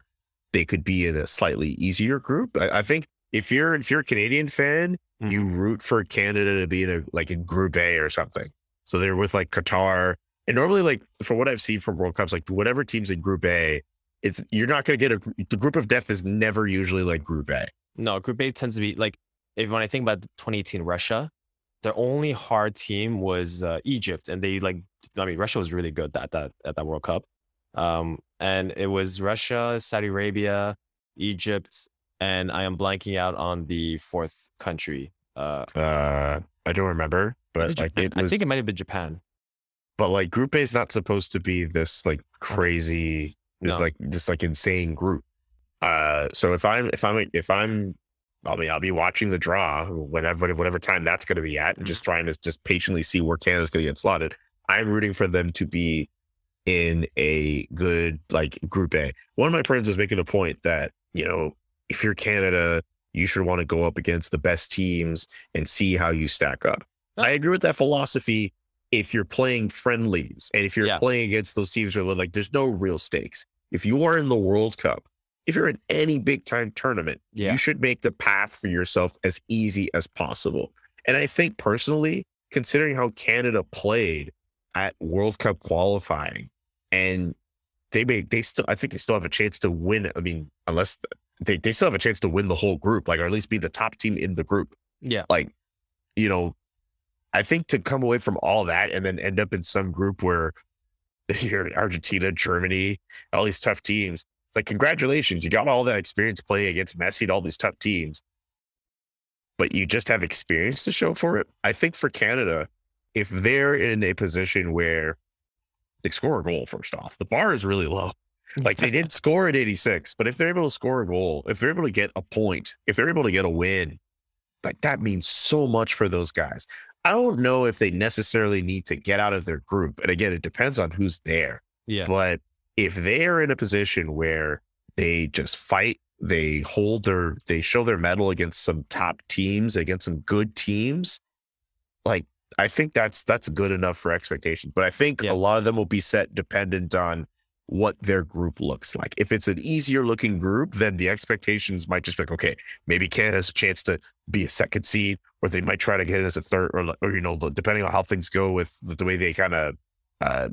They could be in a slightly easier group. I, I think if you're if you're a Canadian fan, you root for Canada to be in a like in Group A or something. So they're with like Qatar, and normally like from what I've seen from World Cups, like whatever teams in Group A, it's you're not going to get a the group of death is never usually like Group A. no. Group A tends to be like if when I think about 2018 Russia, their only hard team was uh, Egypt, and they like I mean Russia was really good at that at that World Cup. Um, and it was Russia, Saudi Arabia, Egypt, and I am blanking out on the fourth country. Uh, Uh, I don't remember, but like Japan? it was, I think it might have been Japan. but like Group A is not supposed to be this like crazy, this No. like this like insane group. Uh, so if I'm if I'm if I'm, I mean, I'll be watching the draw whenever whatever time that's going to be at, and just trying to just patiently see where Canada's going to get slotted. I'm rooting for them to be in a good like Group A. One of my friends was making a point that you know if you're Canada, you should want to go up against the best teams and see how you stack up. I agree with that philosophy if you're playing friendlies and if you're Yeah. playing against those teams where like there's no real stakes. If you are in the World Cup, if you're in any big time tournament, Yeah. you should make the path for yourself as easy as possible. And I think personally, considering how Canada played at World Cup qualifying, and they may they still I think they still have a chance to win. I mean, unless they, they still have a chance to win the whole group, like or at least be the top team in the group. Yeah, like you know i think to come away from all that and then end up in some group where you're argentina germany all these tough teams it's like congratulations you got all that experience playing against messi and all these tough teams. But you just have experience to show for it. I think for canada if they're in a position where they score a goal first off the bar is really low like they did score at 86 but if they're able to score a goal if they're able to get a point if they're able to get a win like that means so much for those guys i don't know if they necessarily need to get out of their group and again it depends on who's there yeah, but if they're in a position where they just fight they hold their they show their medal against some top teams against some good teams like i think that's that's good enough for expectations but i think Yeah. a lot of them will be set dependent on what their group looks like. If it's an easier looking group, then the expectations might just be like, okay, maybe Canada has a chance to be a second seed, or they might try to get it as a third, or, or you know, depending on how things go with the, way they kind of uh,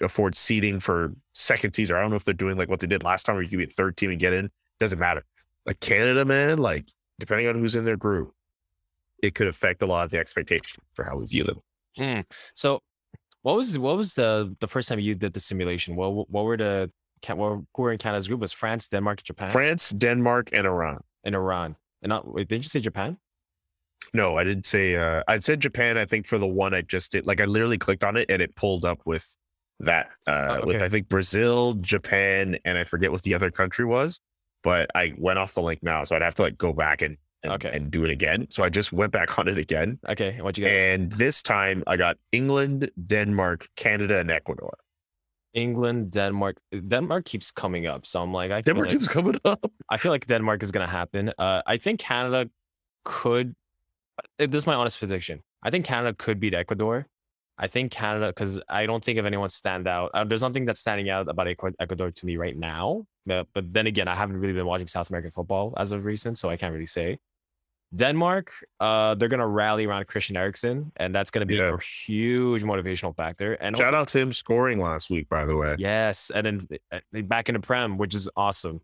afford seeding for second seeds. Or I don't know if they're doing like what they did last time, where you can be a third team and get in. Doesn't matter. Like Canada, man, like depending on who's in their group, it could affect a lot of the expectation for how we view them. Mm. So, what was what was the the first time you did the simulation? What what were the what who were in Canada's group? Was France, Denmark, Japan? France, Denmark, and Iran. And Iran. And not wait, didn't you say Japan? No, I didn't say. Uh, I said Japan. I think for the one I just did, like I literally clicked on it and it pulled up with that. Uh, Oh, With. I think Brazil, Japan, and I forget what the other country was. But I went off the link now, so I'd have to like go back and and, Okay. and do it again. So I just went back on it again, Okay, what you got? and this time I got England, Denmark, Canada, and Ecuador. England, Denmark. Denmark keeps coming up, so I'm like, I feel Denmark like, keeps coming up. I feel like Denmark is gonna happen. Uh, I think Canada could. uh, This is my honest prediction. I think Canada could beat Ecuador. I think Canada because I don't think of anyone stand out. Uh, there's nothing that's standing out about Ecuador to me right now. But, but then again, I haven't really been watching South American football as of recent, so I can't really say. Denmark, uh, they're gonna rally around Christian Eriksen, and that's gonna be Yeah. a huge motivational factor. And Shout out to him scoring last week, by the way. Yes, and then uh, back in the Prem, which is awesome.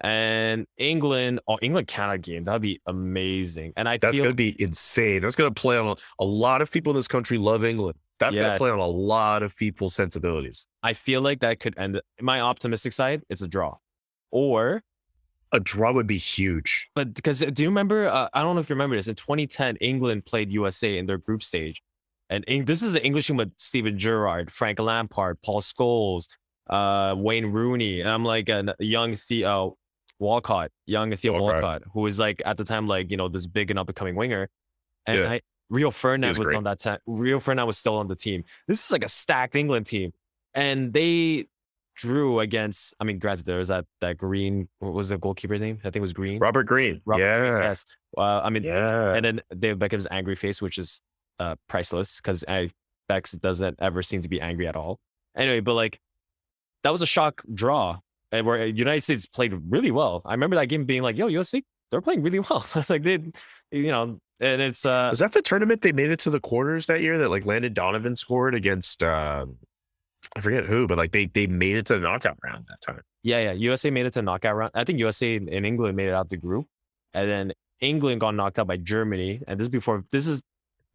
And England, oh, England Canada game, that'd be amazing. And I That's feel to be insane. That's going to play on a, a lot of people in this country love England. That's gonna play on a lot of people's sensibilities. I feel like that could end. My optimistic side, it's a draw, or A draw would be huge. but because do you remember? Uh, I don't know if you remember this. In 2010, England played USA in their group stage, and Eng- this is the English team with Steven Gerrard, Frank Lampard, Paul Scholes, uh, Wayne Rooney, and I'm like a young Theo Walcott, young Theo Walcott. Walcott, who was like at the time like you know this big and up and coming winger, and Yeah. I, Rio Ferdinand was was, on that time. Rio Ferdinand was still on the team. This is like a stacked England team, and they drew against. I mean, granted, there was that that Green. What was the goalkeeper's name? I think it was Green. Robert Green. Robert yeah. Yes. Uh, I mean, Yeah. and then David Beckham's angry face, which is uh, priceless because Becks doesn't ever seem to be angry at all. Anyway, but like that was a shock draw, and where United States played really well. I remember that game being like, "Yo, USA, they're playing really well." I was like, they, you know, and it's uh, Was that the tournament they made it to the quarters that year that like Landon Donovan scored against um I forget who, but like they they made it to the knockout round that time. yeah, yeah. USA made it to knockout round. I think USA and and England made it out the group, and then England got knocked out by Germany. And this is before this is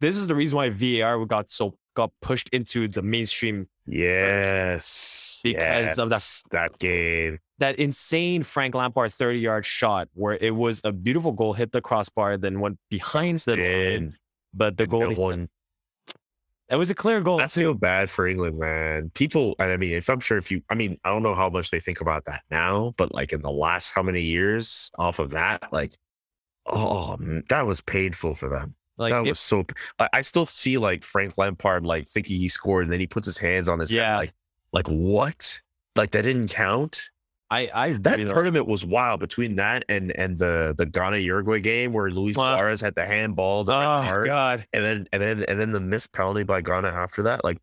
this is the reason why VAR got so got pushed into the mainstream Yes. Because of the- yes, that game. that insane Frank Lampard 30 yard shot where it was a beautiful goal, hit the crossbar, then went behind the line. But the goal, it was a clear goal. I feel bad for England, man. People, and I mean, if I'm sure if you, I mean, I don't know how much they think about that now, but like in the last how many years off of that, like, oh, that was painful for them. Like, that was so. I, I still see like Frank Lampard like thinking he scored, and then he puts his hands on his head, Yeah. like, like what? Like that didn't count. I, I That really- tournament was wild between that and and the the Ghana Uruguay game where Luis Wow. Suarez had the handball, the oh card, God. and then and then and then the missed penalty by Ghana after that. Like,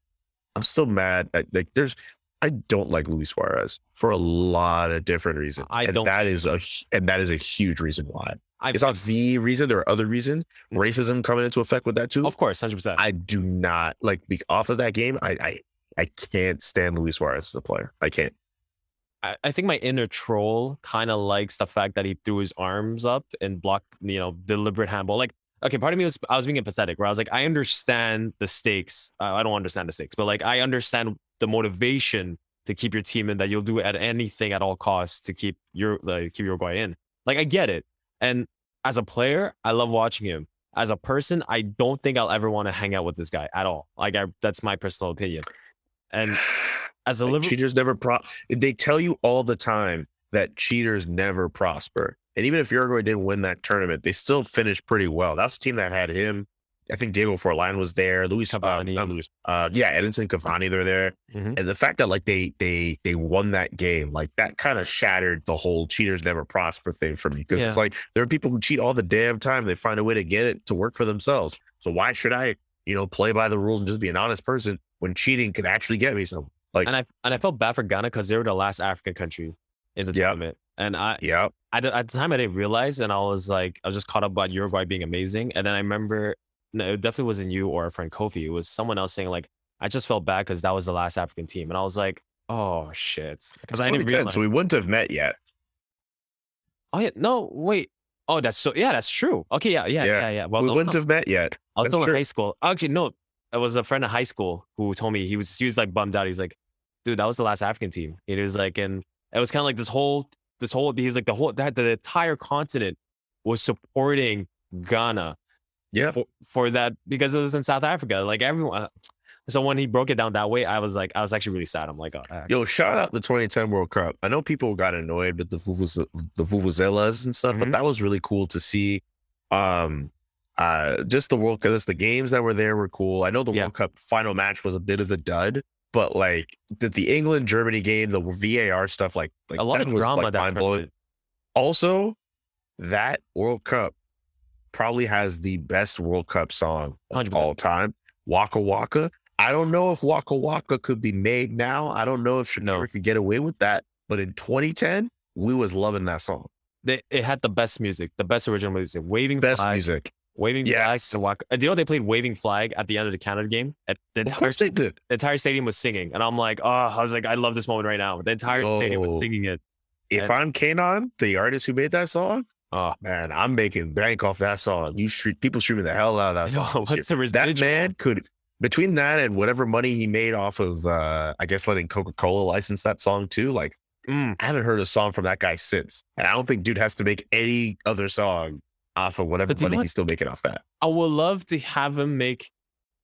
I'm still mad. At, like, there's, I don't like Luis Suarez for a lot of different reasons. I and don't- That is a and that is a huge reason why. I, It's not the reason. There are other reasons. Mm. Racism coming into effect with that too. of course, 100%. I do not like be, off of that game. I I I can't stand Luis Suarez as a player. I can't. I, I think my inner troll kind of likes the fact that he threw his arms up and blocked, you know, deliberate handball. Like, okay, part of me was I was being empathetic, where I was like, I understand the stakes. Uh, I don't understand the stakes, but like I understand the motivation to keep your team in that you'll do at anything at all costs to keep your like keep Uruguay in. Like I get it, and as a player, I love watching him. As a person, I don't think I'll ever want to hang out with this guy at all. Like I, that's my personal opinion. And as a Like, Liverpool, cheaters never pro. They tell you all the time that cheaters never prosper. And even if Uruguay didn't win that tournament, they still finished pretty well. That's the team that had him. I think Diego Forlan was there. Luis uh, Cavani. not Luis. Uh, yeah, Edinson Cavani, they're there. Mhm. And the fact that like they they they won that game, like that kind of shattered the whole cheaters never prosper thing for me. Because Yeah. it's like there are people who cheat all the damn time. They find a way to get it to work for themselves. So why should I, you know, play by the rules and just be an honest person when cheating could actually get me some? Like, and I and I felt bad for Ghana because they were the last African country in the Yep. tournament, and I yeah, I at the time I didn't realize, and I was like, I was just caught up by Uruguay being amazing, and then I remember, no, it definitely wasn't you or our friend Kofi. It was someone else saying like, I just felt bad because that was the last African team, and I was like, oh shit, because I didn't realize. so we wouldn't have met yet. oh yeah, no, wait. Oh, that's so. Yeah, that's true. Okay, yeah, yeah, Yeah. yeah, yeah. Well, we wouldn't have met yet. I was That's still in high school. Actually, no, it was a friend of high school who told me he was he was like bummed out. He's like, dude, that was the last African team. It was like, and it was kind of like this whole this whole. He's like the whole that the entire continent was supporting Ghana Yeah, for, for that because it was in South Africa. Like everyone. So when he broke it down that way, I was like, I was actually really sad. I'm like, oh, ah, Yo, shout out the 2010 World Cup. I know people got annoyed with the Vuvuz- the vuvuzelas and stuff, but Mhm. that was really cool to see. Um, uh, just the World Cup, the games that were there were cool. I know the Yeah. World Cup final match was a bit of a dud, but like the, the England Germany game, the VAR stuff, like like a lot of drama like, that mind-blowing. Also, that World Cup probably has the best World Cup song of 100%. all time. Waka Waka. I don't know if Waka Waka could be made now. I don't know if Shakira No. could get away with that. But in 2010, we was loving that song. They, it had the best music, the best original music, waving Best flag, music. waving flag. Yes. To walk. Uh, Do you know they played waving flag at the end of the Canada game? At the Of entire course they did. the entire stadium was singing, and I'm like, oh, I was like, I love this moment right now. The entire stadium was singing it. If And- I'm K'naan, the artist who made that song, Oh, man, I'm making bank off that song. You street people streaming the hell out of that song. what's the that man could between that and whatever money he made off of uh I guess letting Coca-Cola license that song too, like Mm, I haven't heard a song from that guy since. And I don't think dude has to make any other song off of whatever But do you know money what? he's still making off that. I would love to have him make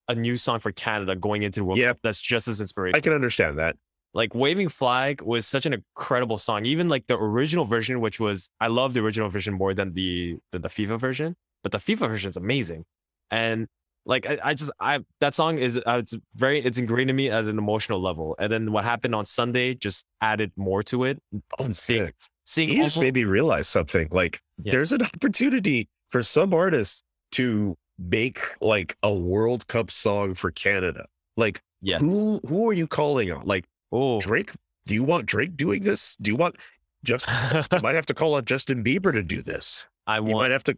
a new song for Canada going into the World Yeah. Cup. That's just as inspirational. I can understand that. like waving flag was such an incredible song even like the original version which was i love the original version more than the than the fifa version but the fifa version is amazing and like i, I just i that song is uh, it's very it's ingrained in me at an emotional level and then what happened on sunday just added more to it Oh, seeing, sick. seeing He just almost- made me realize something. Like Yeah. there's an opportunity for some artists to make like a World Cup song for Canada. Like yeah who who are you calling on? Like oh Drake? Do you want Drake doing this? Do you want just you might have to call on Justin Bieber to do this. i You might have to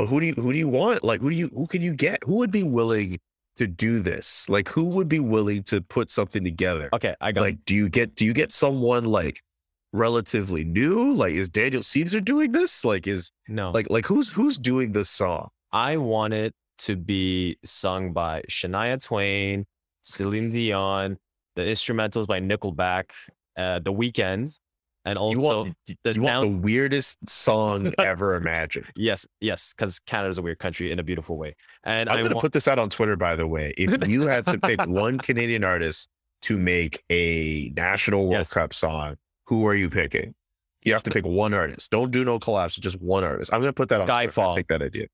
but who do you who do you want? Like who do you who can you get? Who would be willing to do this? Like who would be willing to put something together? okay i got Like do you get do you get someone like relatively new? Like is Daniel Caesar doing this? Like is no like like who's who's doing this song? I want it to be sung by Shania Twain, Celine Dion, the instrumentals by Nickelback, uh, The Weeknd, and also you want the you want the weirdest song ever imagined. yes, yes, because Canada's a weird country in a beautiful way. And I'm gonna want put this out on Twitter, by the way. If you had to pick one Canadian artist to make a national World Yes. Cup song, who are you picking? You have to pick one artist. Don't do no collabs, just one artist. I'm gonna put that on. Skiifall. Take that idea.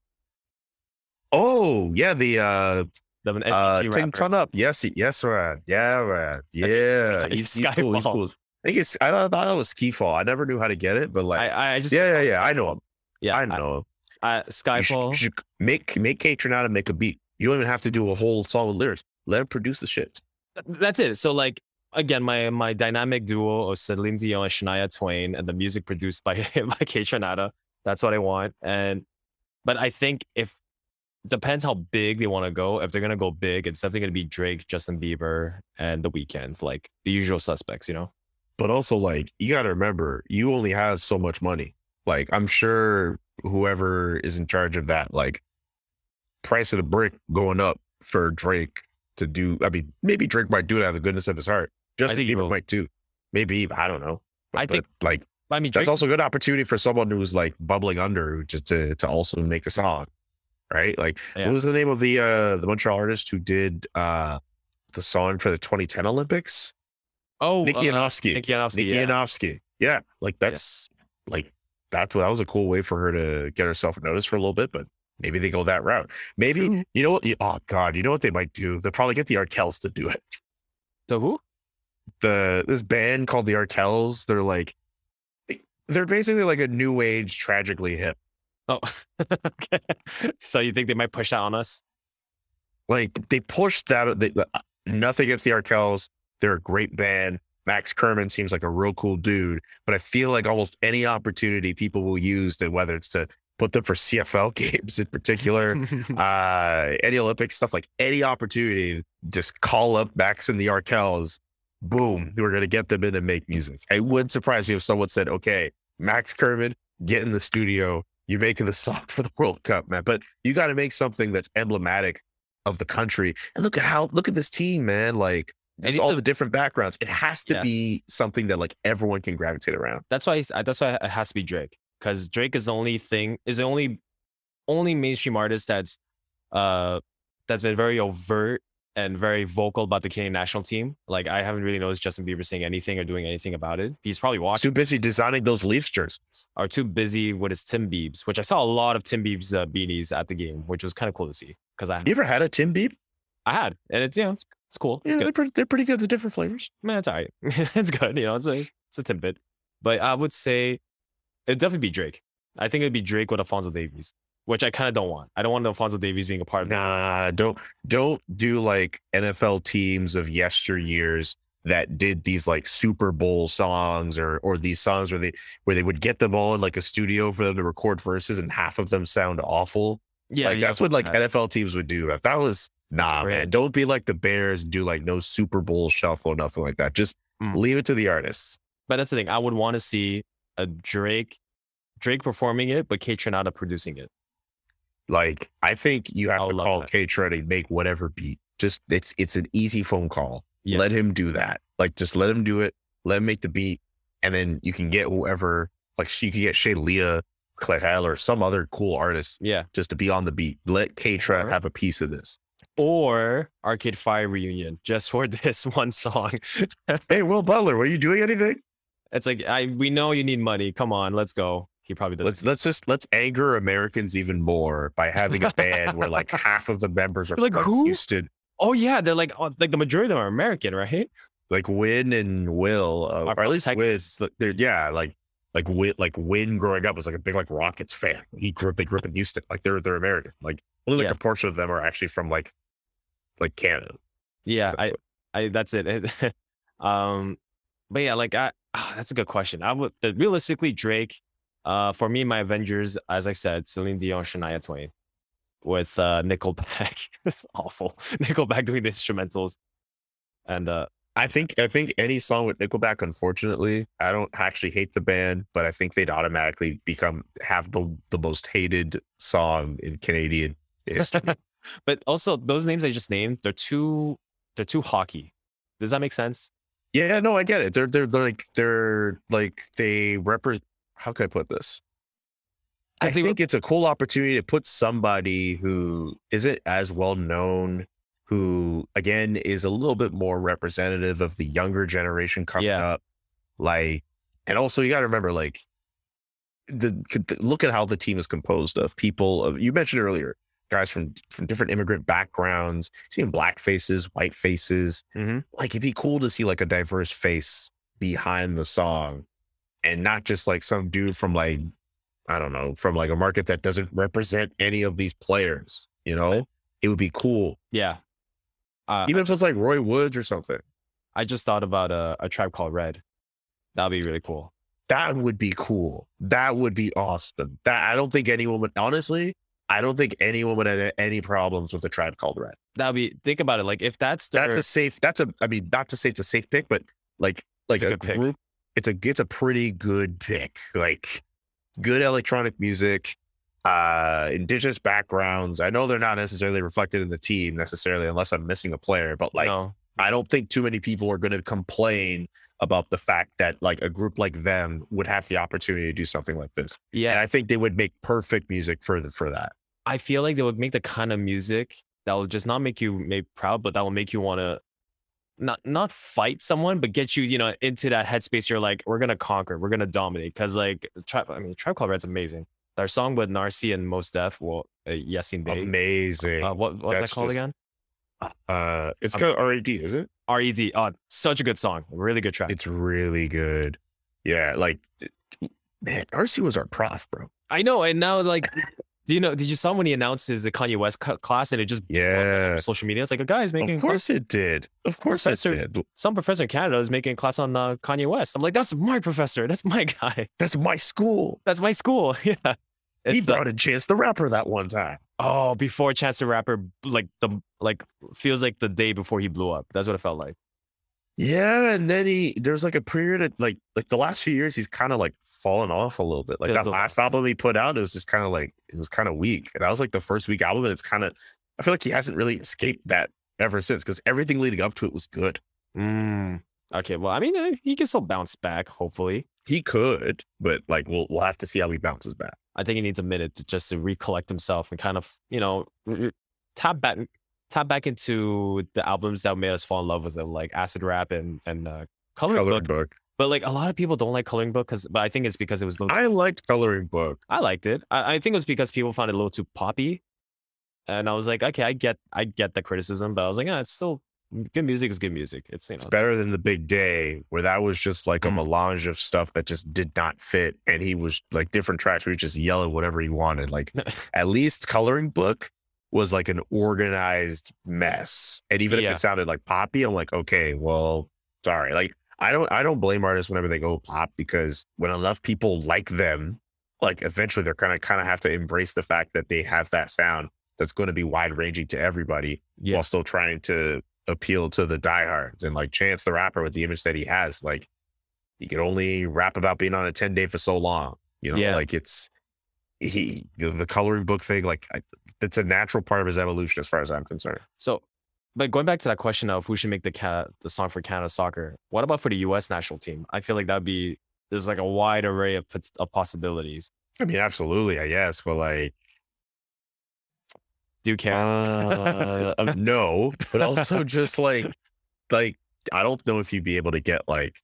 Oh yeah, the uh the uh rapper. Ton Up. Yes, yes, right. Yeah, right. Yeah. Sky- He's, he's cool. He's cool. I think it's I thought thought it was Skiffall. I never knew how to get it, but like I, I just yeah, yeah, yeah. I know him. yeah I know him. I, I, You should, Skiifall. you should make make Kaytranada make a beat. You don't even have to do a whole song with lyrics. Let him produce the shit. That's it. So like again, my my dynamic duo of Celine Dion and Shania Twain, and the music produced by by Kate. That's what I want. And but I think if depends how big they want to go. If they're gonna go big, it's definitely gonna be Drake, Justin Bieber, and The Weeknd, like the usual suspects. You know. But also, like, you got to remember, you only have so much money. Like, I'm sure whoever is in charge of that, like, price of the brick going up for Drake to do. I mean, maybe Drake might do it out of the goodness of his heart. Justin Bieber might too. Maybe I don't know. But, I think- like I mean, that's also a good opportunity for someone who's like bubbling under just to to also make a song, right? Like, Yeah. what was the name of the uh the Montreal artist who did uh the song for the 2010 Olympics? Oh, Nikki uh, Yanofsky. Nikki Yanofsky, Nikki yeah. Yanofsky. Yeah, like that's like that's what that was a cool way for her to get herself noticed for a little bit, but maybe they go that route. Maybe you know what? Oh God, you know what they might do? They'll probably get the Arkells to do it. The who? The this band called the Arkells. They're like they're basically like a new age, tragically hip. Oh, okay. So you think they might push that on us? Like they pushed that. They, nothing against the Arkells. They're a great band. Max Kerman seems like a real cool dude, but I feel like almost any opportunity people will use to whether it's to put them for CFL games in particular, uh, any Olympic stuff, like any opportunity, just call up Max and the Arkells. Boom, we're gonna get them in and make music. It wouldn't surprise me if someone said, "Okay, Max Kerman, get in the studio. You're making the song for the World Cup, man." But you got to make something that's emblematic of the country. And look at how look at this team, man. Like just all the different backgrounds. It has to Yeah. be something that like everyone can gravitate around. that's why that's why it has to be Drake because Drake is the only thing is the only only mainstream artist that's uh that's been very overt and very vocal about the Canadian national team. Like I haven't really noticed Justin Bieber saying anything or doing anything about it. He's probably watching Too busy designing those Leafs jerseys. or too busy with his Tim Biebs, which I saw a lot of Tim Biebs uh, beanies at the game, which was kind of cool to see because I You ever had a Tim Beeb? I had and it's you know it's, it's cool. Yeah, It's good. they're pretty, they're pretty good. The different flavors. man, it's all right. it's good. You know, it's a it's a tidbit. But I would say it'd definitely be Drake. I think it'd be Drake with Alfonso Davies, which I kind of don't want. I don't want Alfonso Davies being a part of that. Nah, don't don't do like NFL teams of yesteryears that did these like Super Bowl songs or or these songs where they where they would get them all in like a studio for them to record verses and half of them sound awful. Yeah, like yeah, that's what like that. NFL teams would do. If that was nah, man, don't be like the Bears. and Do like no Super Bowl shuffle, nothing like that. Just Mm. leave it to the artists. But that's the thing. I would want to see a Drake, Drake performing it, but Kaytranada producing it. Like I think you have to call. K Treddy make whatever beat. Just it's it's an easy phone call. Yeah. Let him do that. Like just let him do it. Let him make the beat, and then you can get whoever. Like you can get Shay Leah, Clefel, or some other cool artist Yeah. just to be on the beat. Let K Trev Or- have a piece of this. Or Arcade Fire reunion just for this one song. Hey, Will Butler, were you doing anything? It's like I we know you need money. Come on, let's go. He probably does. Let's let's just let's anger Americans even more by having a band where like half of the members are Like, from who? Houston. Oh yeah, they're like oh, like the majority of them are American, right? like Win and Will, uh, or at least. Wiz. They're, yeah, like like Win, like Win growing up was like a big like Rockets fan. He grew up, they grew up in Houston. Like they're they're American. Like only like Yeah. a portion of them are actually from like like Canada. Yeah, I, I that's it. um, but yeah, like I, ah, that's a good question. I would realistically Drake. Uh, for me, my Avengers, as I've said, Celine Dion, Shania Twain, with uh Nickelback. it's awful. Nickelback doing the instrumentals, and uh, I think I think any song with Nickelback, unfortunately, I don't actually hate the band, but I think they'd automatically become have the the most hated song in Canadian history. But also those names I just named, they're too, they're too hockey. Does that make sense? yeah, no, I get it. They're they're, they're like they're like they represent. How can I put this? I think it's a cool opportunity to put somebody who isn't as well known, who again is a little bit more representative of the younger generation coming Yeah. up. Like, and also you got to remember, like, the, the- look at how the team is composed of people. Of, you mentioned earlier, guys from from different immigrant backgrounds, seeing black faces, white faces. Mm-hmm. Like, it'd be cool to see like a diverse face behind the song, and not just like some dude from like I don't know, from like a market that doesn't represent any of these players, you know, it would be cool. Yeah. Uh, Even if it's like Roy Woods or something, I just thought about a, a tribe called Red. That'd be really cool. that would be cool. That would be awesome. That I don't think anyone would, honestly, I don't think anyone would have any problems with the tribe called Red. That'd be think about it. Like if that's their, That's a safe, that's a, I mean, not to say it's a safe pick, but like, like a a, good pick. group, it's a, it's a pretty good pick. Like, good electronic music, uh, indigenous backgrounds. I know they're not necessarily reflected in the team necessarily, unless I'm missing a player, but like, no, I don't think too many people are going to complain about the fact that like a group like them would have the opportunity to do something like this. And yeah, I think they would make perfect music for the, for that. I feel like they would make the kind of music that will just not make you maybe proud, but that will make you want to not not fight someone, but get you you know into that headspace. You're like, we're gonna conquer, we're gonna dominate. Because like, tribe, I mean, Tribe Called Red's amazing. Their song with Narcy and Mos Def, well, uh, Yasiin Bey. Amazing. Uh, what what's that called just- again? Uh, it's I'm- RAD, is it? Red. Oh, such a good song, really good track. It's really good. Yeah, like man, RC was our prof, bro. I know, and now like Do you know? Did you saw when he announced his Kanye West class and it just blew up on Yeah. social media? It's like a guy's making Of course it did. Of course it Professor- did. some professor in Canada is making a class on uh, Kanye West. I'm like, that's my professor. That's my guy. That's my school. That's my school. Yeah. he It's, uh, brought in Chance the Rapper that one time. Oh, before Chance the Rapper, like the like feels like the day before he blew up. That's what it felt like. Yeah, and then he there's like a period of like like the last few years he's kind of like fallen off a little bit. Like that last album he put out, it was just kind of like it was kind of weak. And that was like the first week album, and it's kind of I feel like he hasn't really escaped that ever since because everything leading up to it was good. Mm. Okay, well, I mean, uh, he can still bounce back. Hopefully, He could, but like we'll we'll have to see how he bounces back. I think he needs a minute to just to recollect himself and kind of, you know, tap back, tap back into the albums that made us fall in love with him, like Acid Rap and and uh, Coloring Coloring Book. book. But like a lot of people don't like Coloring Book because, but I think it's because it was. little- I liked coloring book. I liked it. I, I think it was because people found it a little too poppy, and I was like, okay, I get, I get the criticism, but I was like, yeah, it's still good music is good music. It's you It's better than the big day where that was just like a Mm. melange of stuff that just did not fit. And he was like different tracks where he just yelling whatever he wanted. Like at least coloring book was like an organized mess. And even Yeah. if it sounded like poppy, I'm like, okay, well, sorry. Like I don't I don't blame artists whenever they go pop because when enough people like them, like eventually they're gonna kind of have to embrace the fact that they have that sound that's going to be wide ranging to everybody yeah, while still trying to appeal to the diehards. And like Chance the rapper with the image that he has, like he could only rap about being on a 10 day for so long. You know, Yeah. like it's he the, coloring book thing, like I, it's a natural part of his evolution as far as I'm concerned. So, but going back to that question of who should make the cat the song for Canada soccer, what about for the U.S. national team? I feel like that'd be there's like a wide array of, of possibilities. I mean, absolutely, I guess, but like Do you care? uh, um, no, but also just like like I don't know if you'd be able to get like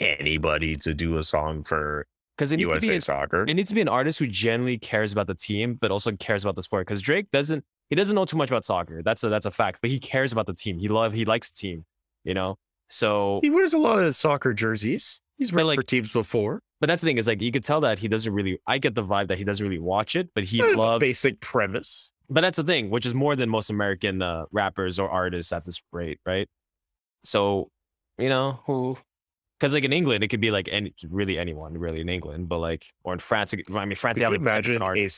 anybody to do a song for Because it needs to be USA an, soccer. it needs to be an artist who genuinely cares about the team, but also cares about the sport. Because Drake doesn't he doesn't know too much about soccer. That's a that's a fact. But he cares about the team. He love he likes the team. You know. So, He wears a lot of soccer jerseys. He's played like- for teams before. But that's the thing is like you could tell that he doesn't really. I get the vibe that he doesn't really watch it, but he loves. basic premise. But that's the thing, which is more than most American uh, rappers or artists at this rate, right? So, you know, who? Because like in England, it could be like any really anyone really in England, but like or in France, I mean France. Could you imagine different a,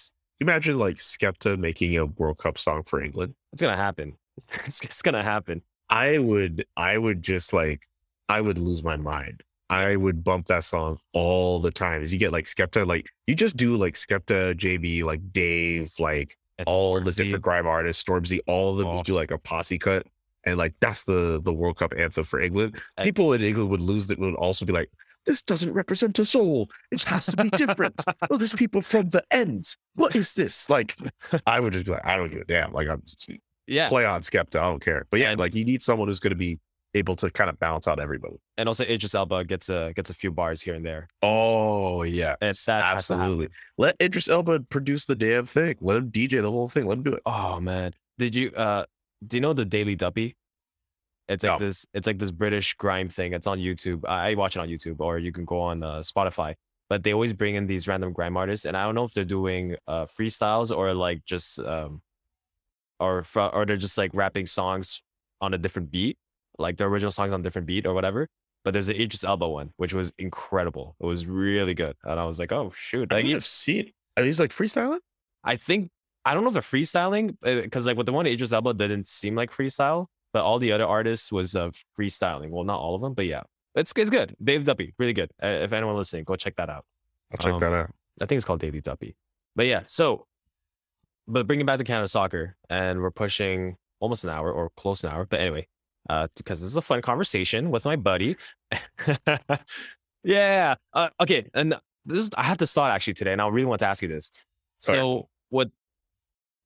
imagine like Skepta making a World Cup song for England? It's gonna happen. It's, it's gonna happen. I would I would just like I would lose my mind. I would bump that song all the time. As you get like Skepta, like you just do like Skepta, JB, like Dave, like all the different grime artists, Stormzy, all of them Oh. just do like a posse cut. And like that's the the World Cup anthem for England. I- People in England would lose it would also be like, this doesn't represent us all. It has to be different. oh, there's people from the ends. What is this? Like, I would just be like, I don't give a damn. Like I'm Yeah, play on Skepta. I don't care. But yeah, And- like you need someone who's going to be able to kind of balance out everybody. and also Idris Elba gets a gets a few bars here and there. Oh yeah, It's that has to happen. absolutely. Let Idris Elba produce the damn thing. Let him DJ the whole thing. Let him do it. Oh man, did you uh do you know the Daily Duppy? It's like No. this. It's like this British grime thing. It's on YouTube. I, I watch it on YouTube, or you can go on uh, Spotify. But they always bring in these random grime artists, and I don't know if they're doing uh, freestyles or like just um, or fr- or they're just like rapping songs on a different beat, like the original songs on a different beat or whatever. But there's the Idris Elba one, which was incredible. It was really good, and I was like, oh shoot, I like, have seen. Are these like freestyling? I think I don't know if they're freestyling because like with the one Idris Elba didn't seem like freestyle, but all the other artists was uh, freestyling. Well, not all of them, but yeah, it's it's good. Dave Duppy, really good. Uh, if anyone listening, go check that out. I'll check Um, that out. I think it's called Daily Duppy. But yeah, so but bringing back to Canada soccer, and we're pushing almost an hour or close an hour. But anyway, uh, because this is a fun conversation with my buddy. yeah. Uh, okay, and this is, I have to start actually today, and I really want to ask you this. So with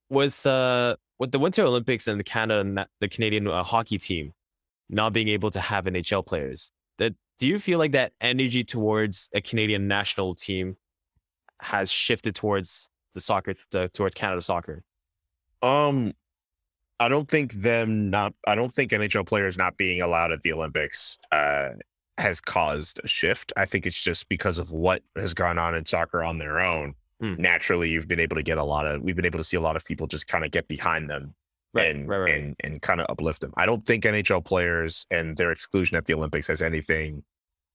with uh with the Winter Olympics and the Canada na- the Canadian uh, hockey team not being able to have NHL players, that do you feel like that energy towards a Canadian national team has shifted towards the soccer the, towards Canada soccer? Um, I don't think them not. I don't think NHL players not being allowed at the Olympics uh, has caused a shift. I think it's just because of what has gone on in soccer on their own. Hmm. naturally you've been able to get a lot of we've been able to see a lot of people just kind of get behind them Right, and right, right. and and kind of uplift them. I don't think NHL players and their exclusion at the Olympics has anything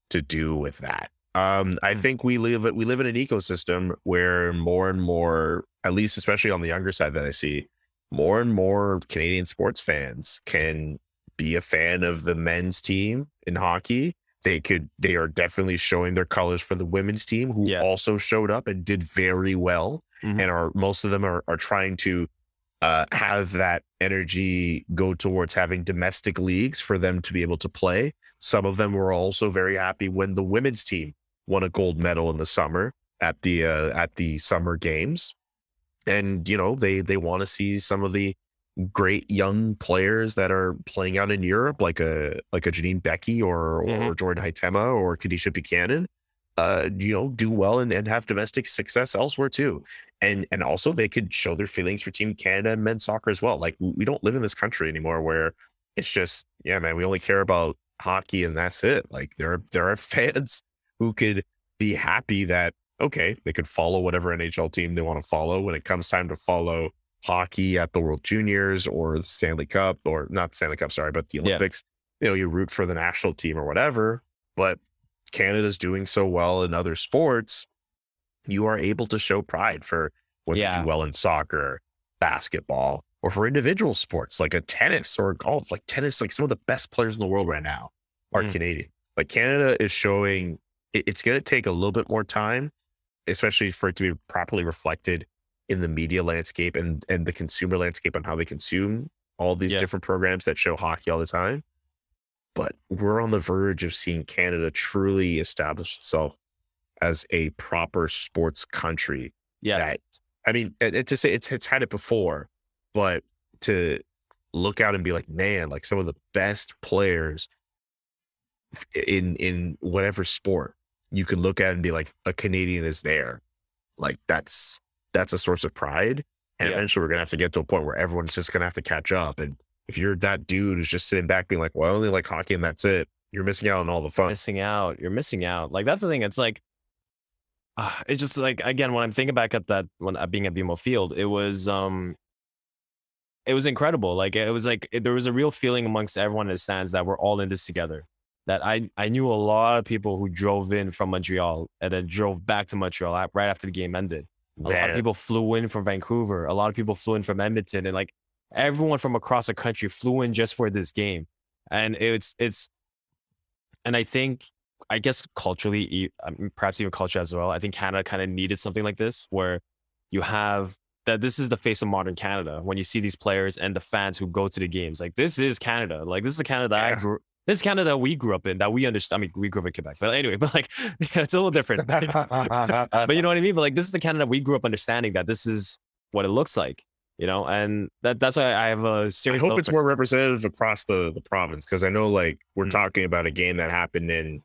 to do with that. Um, I Hmm. think we live we live in an ecosystem where more and more, at least especially on the younger side that I see, more and more Canadian sports fans can be a fan of the men's team in hockey. They could they are definitely showing their colors for the women's team who Yeah. also showed up and did very well Mhm. and are most of them are are trying to uh, have that energy go towards having domestic leagues for them to be able to play. Some of them were also very happy when the women's team won a gold medal in the summer at the uh, at the summer games, and you know they they want to see some of the great young players that are playing out in Europe, like a like a Janine Beckie or or Mhm. Jordyn Huitema or Kadeisha Buchanan, uh, you know, do well and, and have domestic success elsewhere too. And and also they could show their feelings for Team Canada and men's soccer as well. Like we we don't live in this country anymore where it's just, yeah, man, we only care about hockey and that's it. Like there are there are fans who could be happy that okay, they could follow whatever NHL team they want to follow when it comes time to follow hockey at the World Juniors or the Stanley Cup or not Stanley Cup, sorry, but the Yeah. Olympics. You know, you root for the national team or whatever, but Canada's doing so well in other sports, you are able to show pride for when they Yeah. do well in soccer, basketball, or for individual sports like a tennis or golf. Like tennis, like some of the best players in the world right now are Mm. Canadian. Like Canada is showing it- it's going to take a little bit more time, especially for it to be properly reflected in the media landscape and and the consumer landscape on how they consume all these Yeah. different programs that show hockey all the time. But we're on the verge of seeing Canada truly establish itself as a proper sports country Yeah. that I mean, and, and to say it's it's had it before, but to look out and be like, man, like some of the best players in in whatever sport you can look at and be like, a Canadian is there. Like that's that's a source of pride. And Yeah. eventually we're gonna have to get to a point where everyone's just gonna have to catch up. And if you're that dude who's just sitting back being like, Well, I only like hockey and that's it, you're missing out on all the fun. missing out. You're missing out. Like that's the thing. It's like, uh, it's just like again when I'm thinking back at that when uh, being at BMO Field, it was um, it was incredible. Like it was like it, there was a real feeling amongst everyone in the stands that we're all in this together. That I I knew a lot of people who drove in from Montreal and then drove back to Montreal right after the game ended. A lot of people flew in from Vancouver. A lot of people flew in from Edmonton, and like everyone from across the country flew in just for this game. And it's it's, and I think I guess culturally, mean, um, perhaps even culture as well. I think Canada kind of needed something like this, where you have that this is the face of modern Canada. When you see these players and the fans who go to the games, like this is Canada. Like this is the Canada that I grew. This is Canada that we grew up in. That we understand. I mean, we grew up in Quebec, but anyway, but like it's a little different. but you know what I mean? But like this is the Canada we grew up understanding that this is what it looks like, you know, and that that's why I have a I serious. hope it's for- more representative across the the province because I know like we're Mm. talking about a game that happened in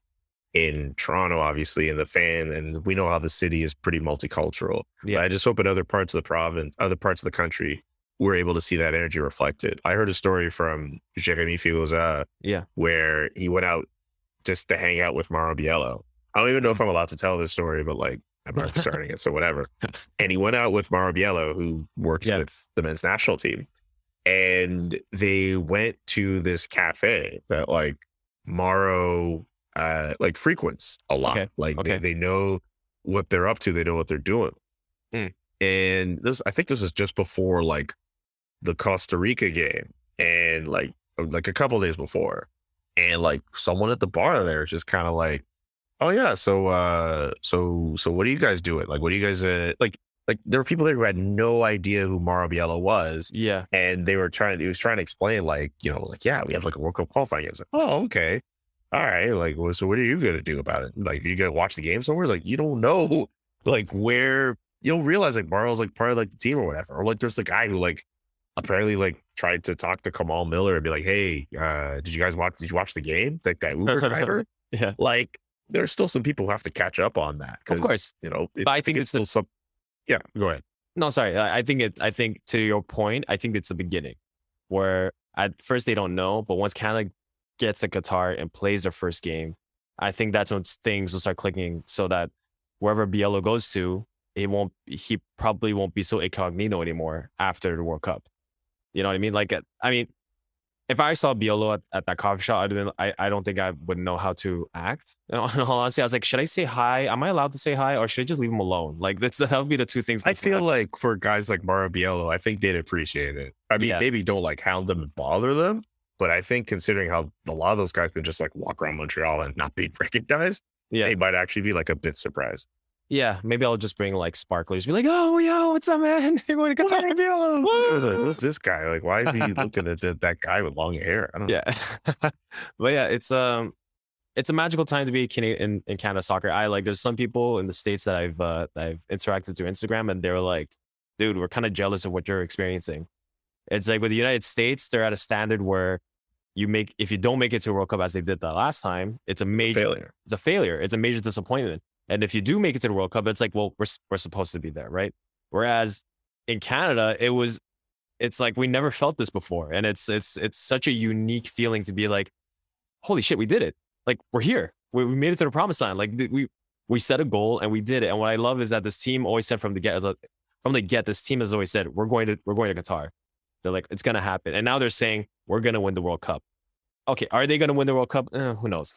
in Toronto, obviously, and the fan, and we know how the city is pretty multicultural. Yeah. But I just hope in other parts of the province, other parts of the country, we're able to see that energy reflected. I heard a story from Jeremy Filosa, Yeah. where he went out just to hang out with Mauro Biello. I don't even know if I'm allowed to tell this story, but like I'm already starting it, so whatever. And he went out with Mauro Biello, who works Yeah. with the men's national team, and they went to this cafe that like Mauro uh like frequents a lot. Okay, Like okay. They, they know what they're up to, they know what they're doing. Mm. And this I think this was just before like the Costa Rica game and like like a couple days before. And like someone at the bar there is just kind of like, oh yeah, so uh so so what are you guys doing? Like what are you guys uh like like there were people there who had no idea who Mauro Biello was Yeah. and they were trying to, he was trying to explain like you know like yeah we have like a world cup qualifying game. I was like oh okay all right like well, so what are you gonna do about it like you gonna watch the game somewhere like you don't know like where you don't realize like Mauro's like part of like the team or whatever or like there's the guy who like apparently like tried to talk to Kamal Miller and be like hey uh did you guys watch did you watch the game like that Uber driver Yeah. like there's still some people who have to catch up on that Of course. you know it, But I think it's the- still some yeah go ahead No, sorry. I think it. I think to your point, I think it's the beginning, where at first they don't know, but once Canada gets a guitar and plays their first game, I think that's when things will start clicking. So that wherever Biello goes to, he won't he probably won't be so incognito anymore after the World Cup. You know what I mean? Like, uh, I mean, if I saw Biello at, at that coffee shop, I didn't. I, I don't think I would know how to act. Honestly, I was like, should I say hi? Am I allowed to say hi, or should I just leave him alone? Like that's that would be the two things. I feel like for guys like Mauro Biello, I think they'd appreciate it. I mean, Yeah. maybe don't like hound them and bother them, but I think considering how a lot of those guys can just like walk around Montreal and not be recognized, yeah, they might actually be like a bit surprised. Yeah. Maybe I'll just bring like sparklers. Be like, oh yo, what's up, man? You're going to What's Qatar, up, Who's, who's this guy? Like, why is he looking at that, that guy with long hair? I don't know. Yeah, but yeah, it's um, it's a magical time to be Canadian in, in Canada soccer. I like. There's some people in the states that I've uh, that I've interacted through Instagram, and they're like, "Dude, we're kind of jealous of what you're experiencing." It's like with the United States, they're at a standard where you make if you don't make it to a World Cup as they did the last time, it's a major Failure. it's a failure. It's a major disappointment. And if you do make it to the World Cup, it's like, well, we're we're supposed to be there, right? Whereas in Canada, it was, it's like we never felt this before, and it's it's it's such a unique feeling to be like, holy shit, we did it! Like we're here, we, we made it to the promised land. Like we we set a goal and we did it. And what I love is that this team always said from the get from the get, this team has always said we're going to we're going to Qatar. They're like it's gonna happen, and now they're saying we're gonna win the World Cup. Okay, are they gonna win the World Cup? Eh, who knows?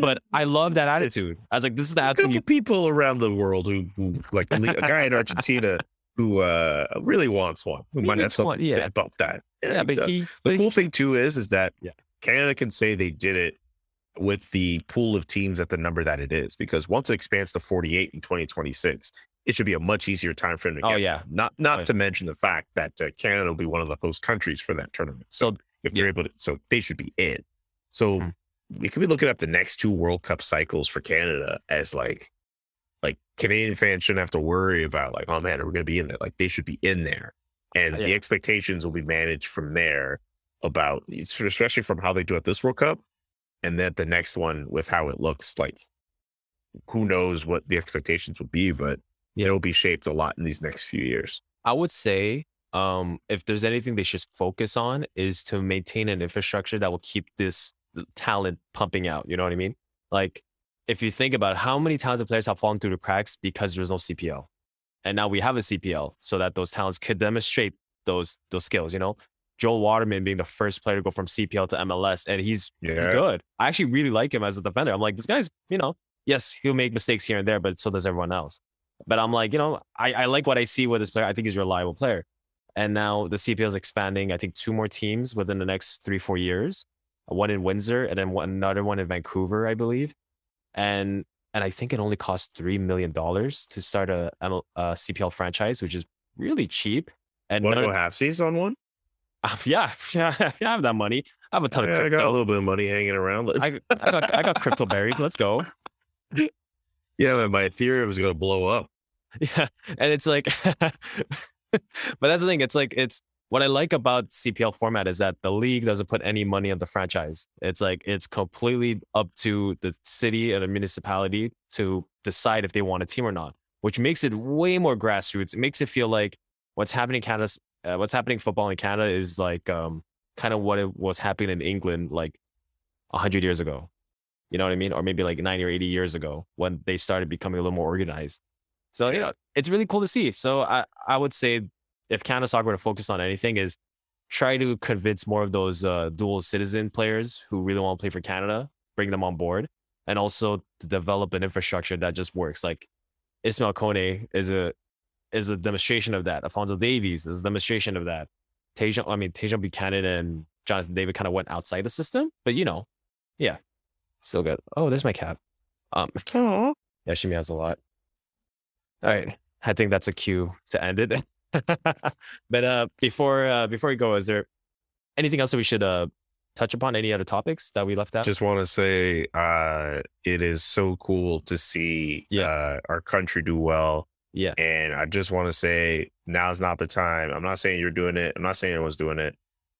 But I love that attitude. I was like, this is the attitude couple people around the world who, who like a guy in Argentina who uh really wants one. Who He might have something one, to say yeah. about that. Yeah, And, but uh, he, the cool he thing too is is that Yeah. Canada can say they did it with the pool of teams at the number that it is because once it expands to 48 in 2026 it should be a much easier time for them to Oh, yeah. not not Oh, yeah. to mention the fact that uh, Canada will be one of the host countries for that tournament so so if they're able to so they should be in so Mm. we could be looking at the next two World Cup cycles for Canada as like like Canadian fans shouldn't have to worry about like oh man are we're gonna be in there like they should be in there and Yeah. the expectations will be managed from there about especially from how they do at this World Cup and then the next one with how it looks like who knows what the expectations will be but Yeah. it'll be shaped a lot in these next few years I would say um, if there's anything they should focus on is to maintain an infrastructure that will keep this talent pumping out. You know what I mean? Like if you think about how many talented players have fallen through the cracks because there's no CPL, and now we have a CPL so that those talents could demonstrate those those skills. You know, Joel Waterman being the first player to go from CPL to MLS, and he's yeah he's good. I actually really like him as a defender. I'm like, this guy's, you know, yes, he'll make mistakes here and there, but so does everyone else. But I'm like, you know, I, I like what I see with this player. I think he's a reliable player. And now the CPL is expanding. I think two more teams within the next three, four years. One in Windsor and then one, another one in Vancouver, I believe. And and I think it only costs three million dollars to start a, a CPL franchise, which is really cheap. And to none half season on one yeah, yeah, I have that money. I have a ton of yeah, I got a little bit of money hanging around I, I got I got crypto buried. Let's go. yeah my Ethereum was gonna blow up Yeah, and it's like, but that's the thing. It's like it's what I like about CPL format is that the league doesn't put any money on the franchise. It's like it's completely up to the city and the municipality to decide if they want a team or not, which makes it way more grassroots. It makes it feel like what's happening in Canada, uh, what's happening in football in Canada is like um kind of what it was happening in England like hundred years ago. You know what I mean? Or maybe like 90 or 80 years ago when they started becoming a little more organized. So, you know, it's really cool to see. So I, I would say if Canada soccer were to focus on anything is try to convince more of those uh, dual citizen players who really want to play for Canada, bring them on board, and also to develop an infrastructure that just works. Like Ismail Kone is a is a demonstration of that. Alfonso Davies is a demonstration of that. Tajon, I mean, Tajon Buchanan and Jonathan David kind of went outside the system, but you know, yeah, still good. Oh, there's my cat. Um, yeah, she meows a lot. All right, I think that's a cue to end it. but uh, before uh, before we go, is there anything else that we should uh touch upon? Any other topics that we left out? just want to say uh it is so cool to see Yeah. uh our country do well yeah, and i just want to say now's not the time i'm not saying you're doing it i'm not saying anyone's doing it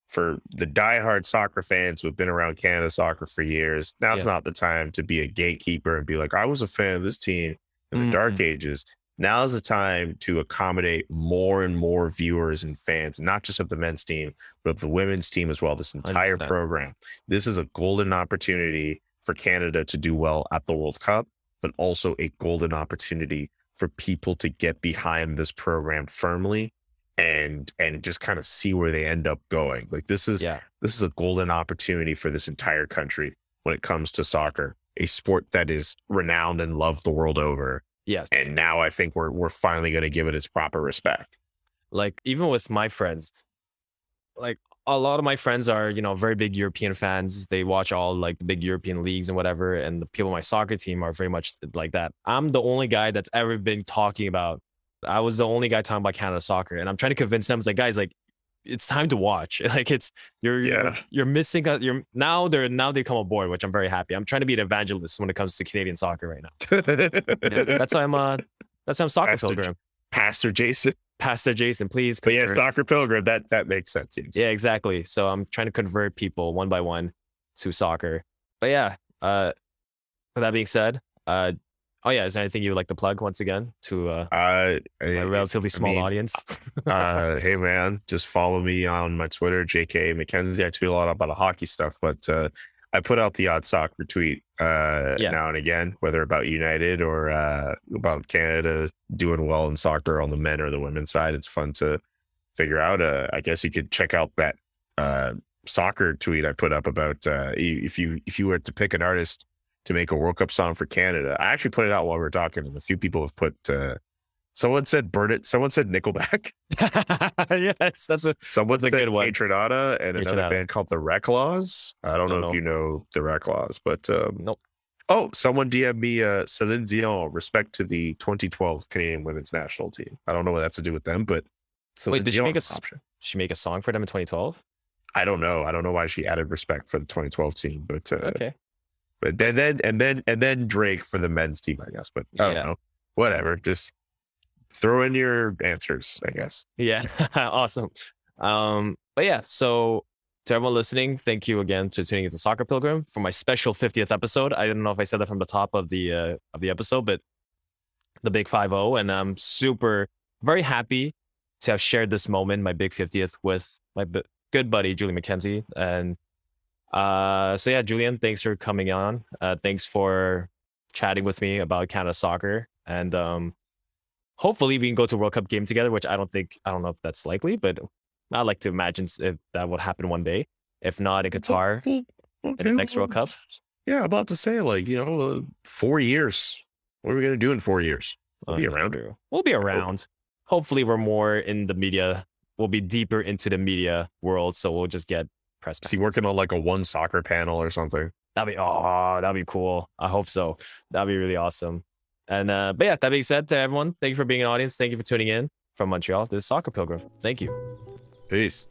for the diehard soccer fans who've been around canada soccer for years now's Yeah. not the time to be a gatekeeper and be like i was a fan of this team in the dark ages now's the time to accommodate more and more viewers and fans not just of the men's team but of the women's team as well this entire 100%. program this is a golden opportunity for Canada to do well at the World Cup, but also a golden opportunity for people to get behind this program firmly and and just kind of see where they end up going. Like this is Yeah. this is a golden opportunity for this entire country when it comes to soccer, a sport that is renowned and loved the world over. Yes. And now I think we're we're finally going to give it its proper respect. like even with my friends like a lot of my friends are you know very big european fans they watch all like the big european leagues and whatever and the people on my soccer team are very much like that i'm the only guy that's ever been talking about i was the only guy talking about canada soccer and i'm trying to convince them it's like guys like it's time to watch like it's you're you're, Yeah. you're missing out you're now they're now they come aboard which i'm very happy i'm trying to be an evangelist when it comes to canadian soccer right now Yeah, that's why i'm uh that's why i'm soccer Pastor J- pilgrim Pastor Jason. pastor jason please But yeah, convert. soccer pilgrim. That that makes sense. Yes. Yeah, exactly. So I'm trying to convert people one by one to soccer. But yeah, uh with that being said, uh oh yeah, is there anything you would like to plug once again to uh Uh, a relatively small mean, audience? uh, hey man, just follow me on my Twitter, JK McKenzie. I tweet a lot about hockey stuff, but uh, I put out the odd soccer tweet uh, Yeah. now and again, whether about United or uh, about Canada doing well in soccer on the men or the women's side. It's fun to figure out. Uh, I guess you could check out that uh, soccer tweet I put up about uh, if you if you were to pick an artist to make a World Cup song for Canada. I actually put it out while we were talking, and a few people have put. Uh, someone said "Burn It." Someone said Nickelback. yes, that's a Someone's That's a good one. Patronata and another Patronata. band called the Reklaws. I don't, Don't know, know. if you know the Reklaws, but um, nope. oh, someone DM me uh, Celine Dion, respect to the 2012 Canadian women's national team. I don't know what that's to do with them, but Celine did she make a. She make a song for them in 2012. I don't know. I don't know why she added respect for the 2012 team, but uh, Okay. But then then and then and then Drake for the men's team, I guess. But I don't Yeah. know. Whatever. Just throw in your answers, I guess. Yeah, awesome. Um, but yeah, so to everyone listening, thank you again to tuning into Soccer Pilgrim for my special 50th episode. I don't know if I said that from the top of the uh, of the episode, but the big 5-0 and I'm super very happy to have shared this moment, my big 50th with my b- good buddy Julie McKenzie and uh so yeah, Julian, thanks for coming on. Uh thanks for chatting with me about Canada soccer and um hopefully we can go to a World Cup game together, which I don't think I don't know if that's likely, but I like to imagine if that would happen one day. If not in Qatar Well, in okay, the next World Cup. Yeah, about to say like you know, uh, four years. What are we gonna do in four years? We'll be around. We'll be around. Hopefully we're more in the media. We'll be deeper into the media world, so we'll just get press. Is he working on like a OneSoccer panel or something? That'd be oh, that'd be cool. I hope so. That'd be really awesome. And uh, but yeah, that being said, to everyone, thank you for being an audience. Thank you for tuning in from Montreal. This is Soccer Pilgrim. Thank you. Peace.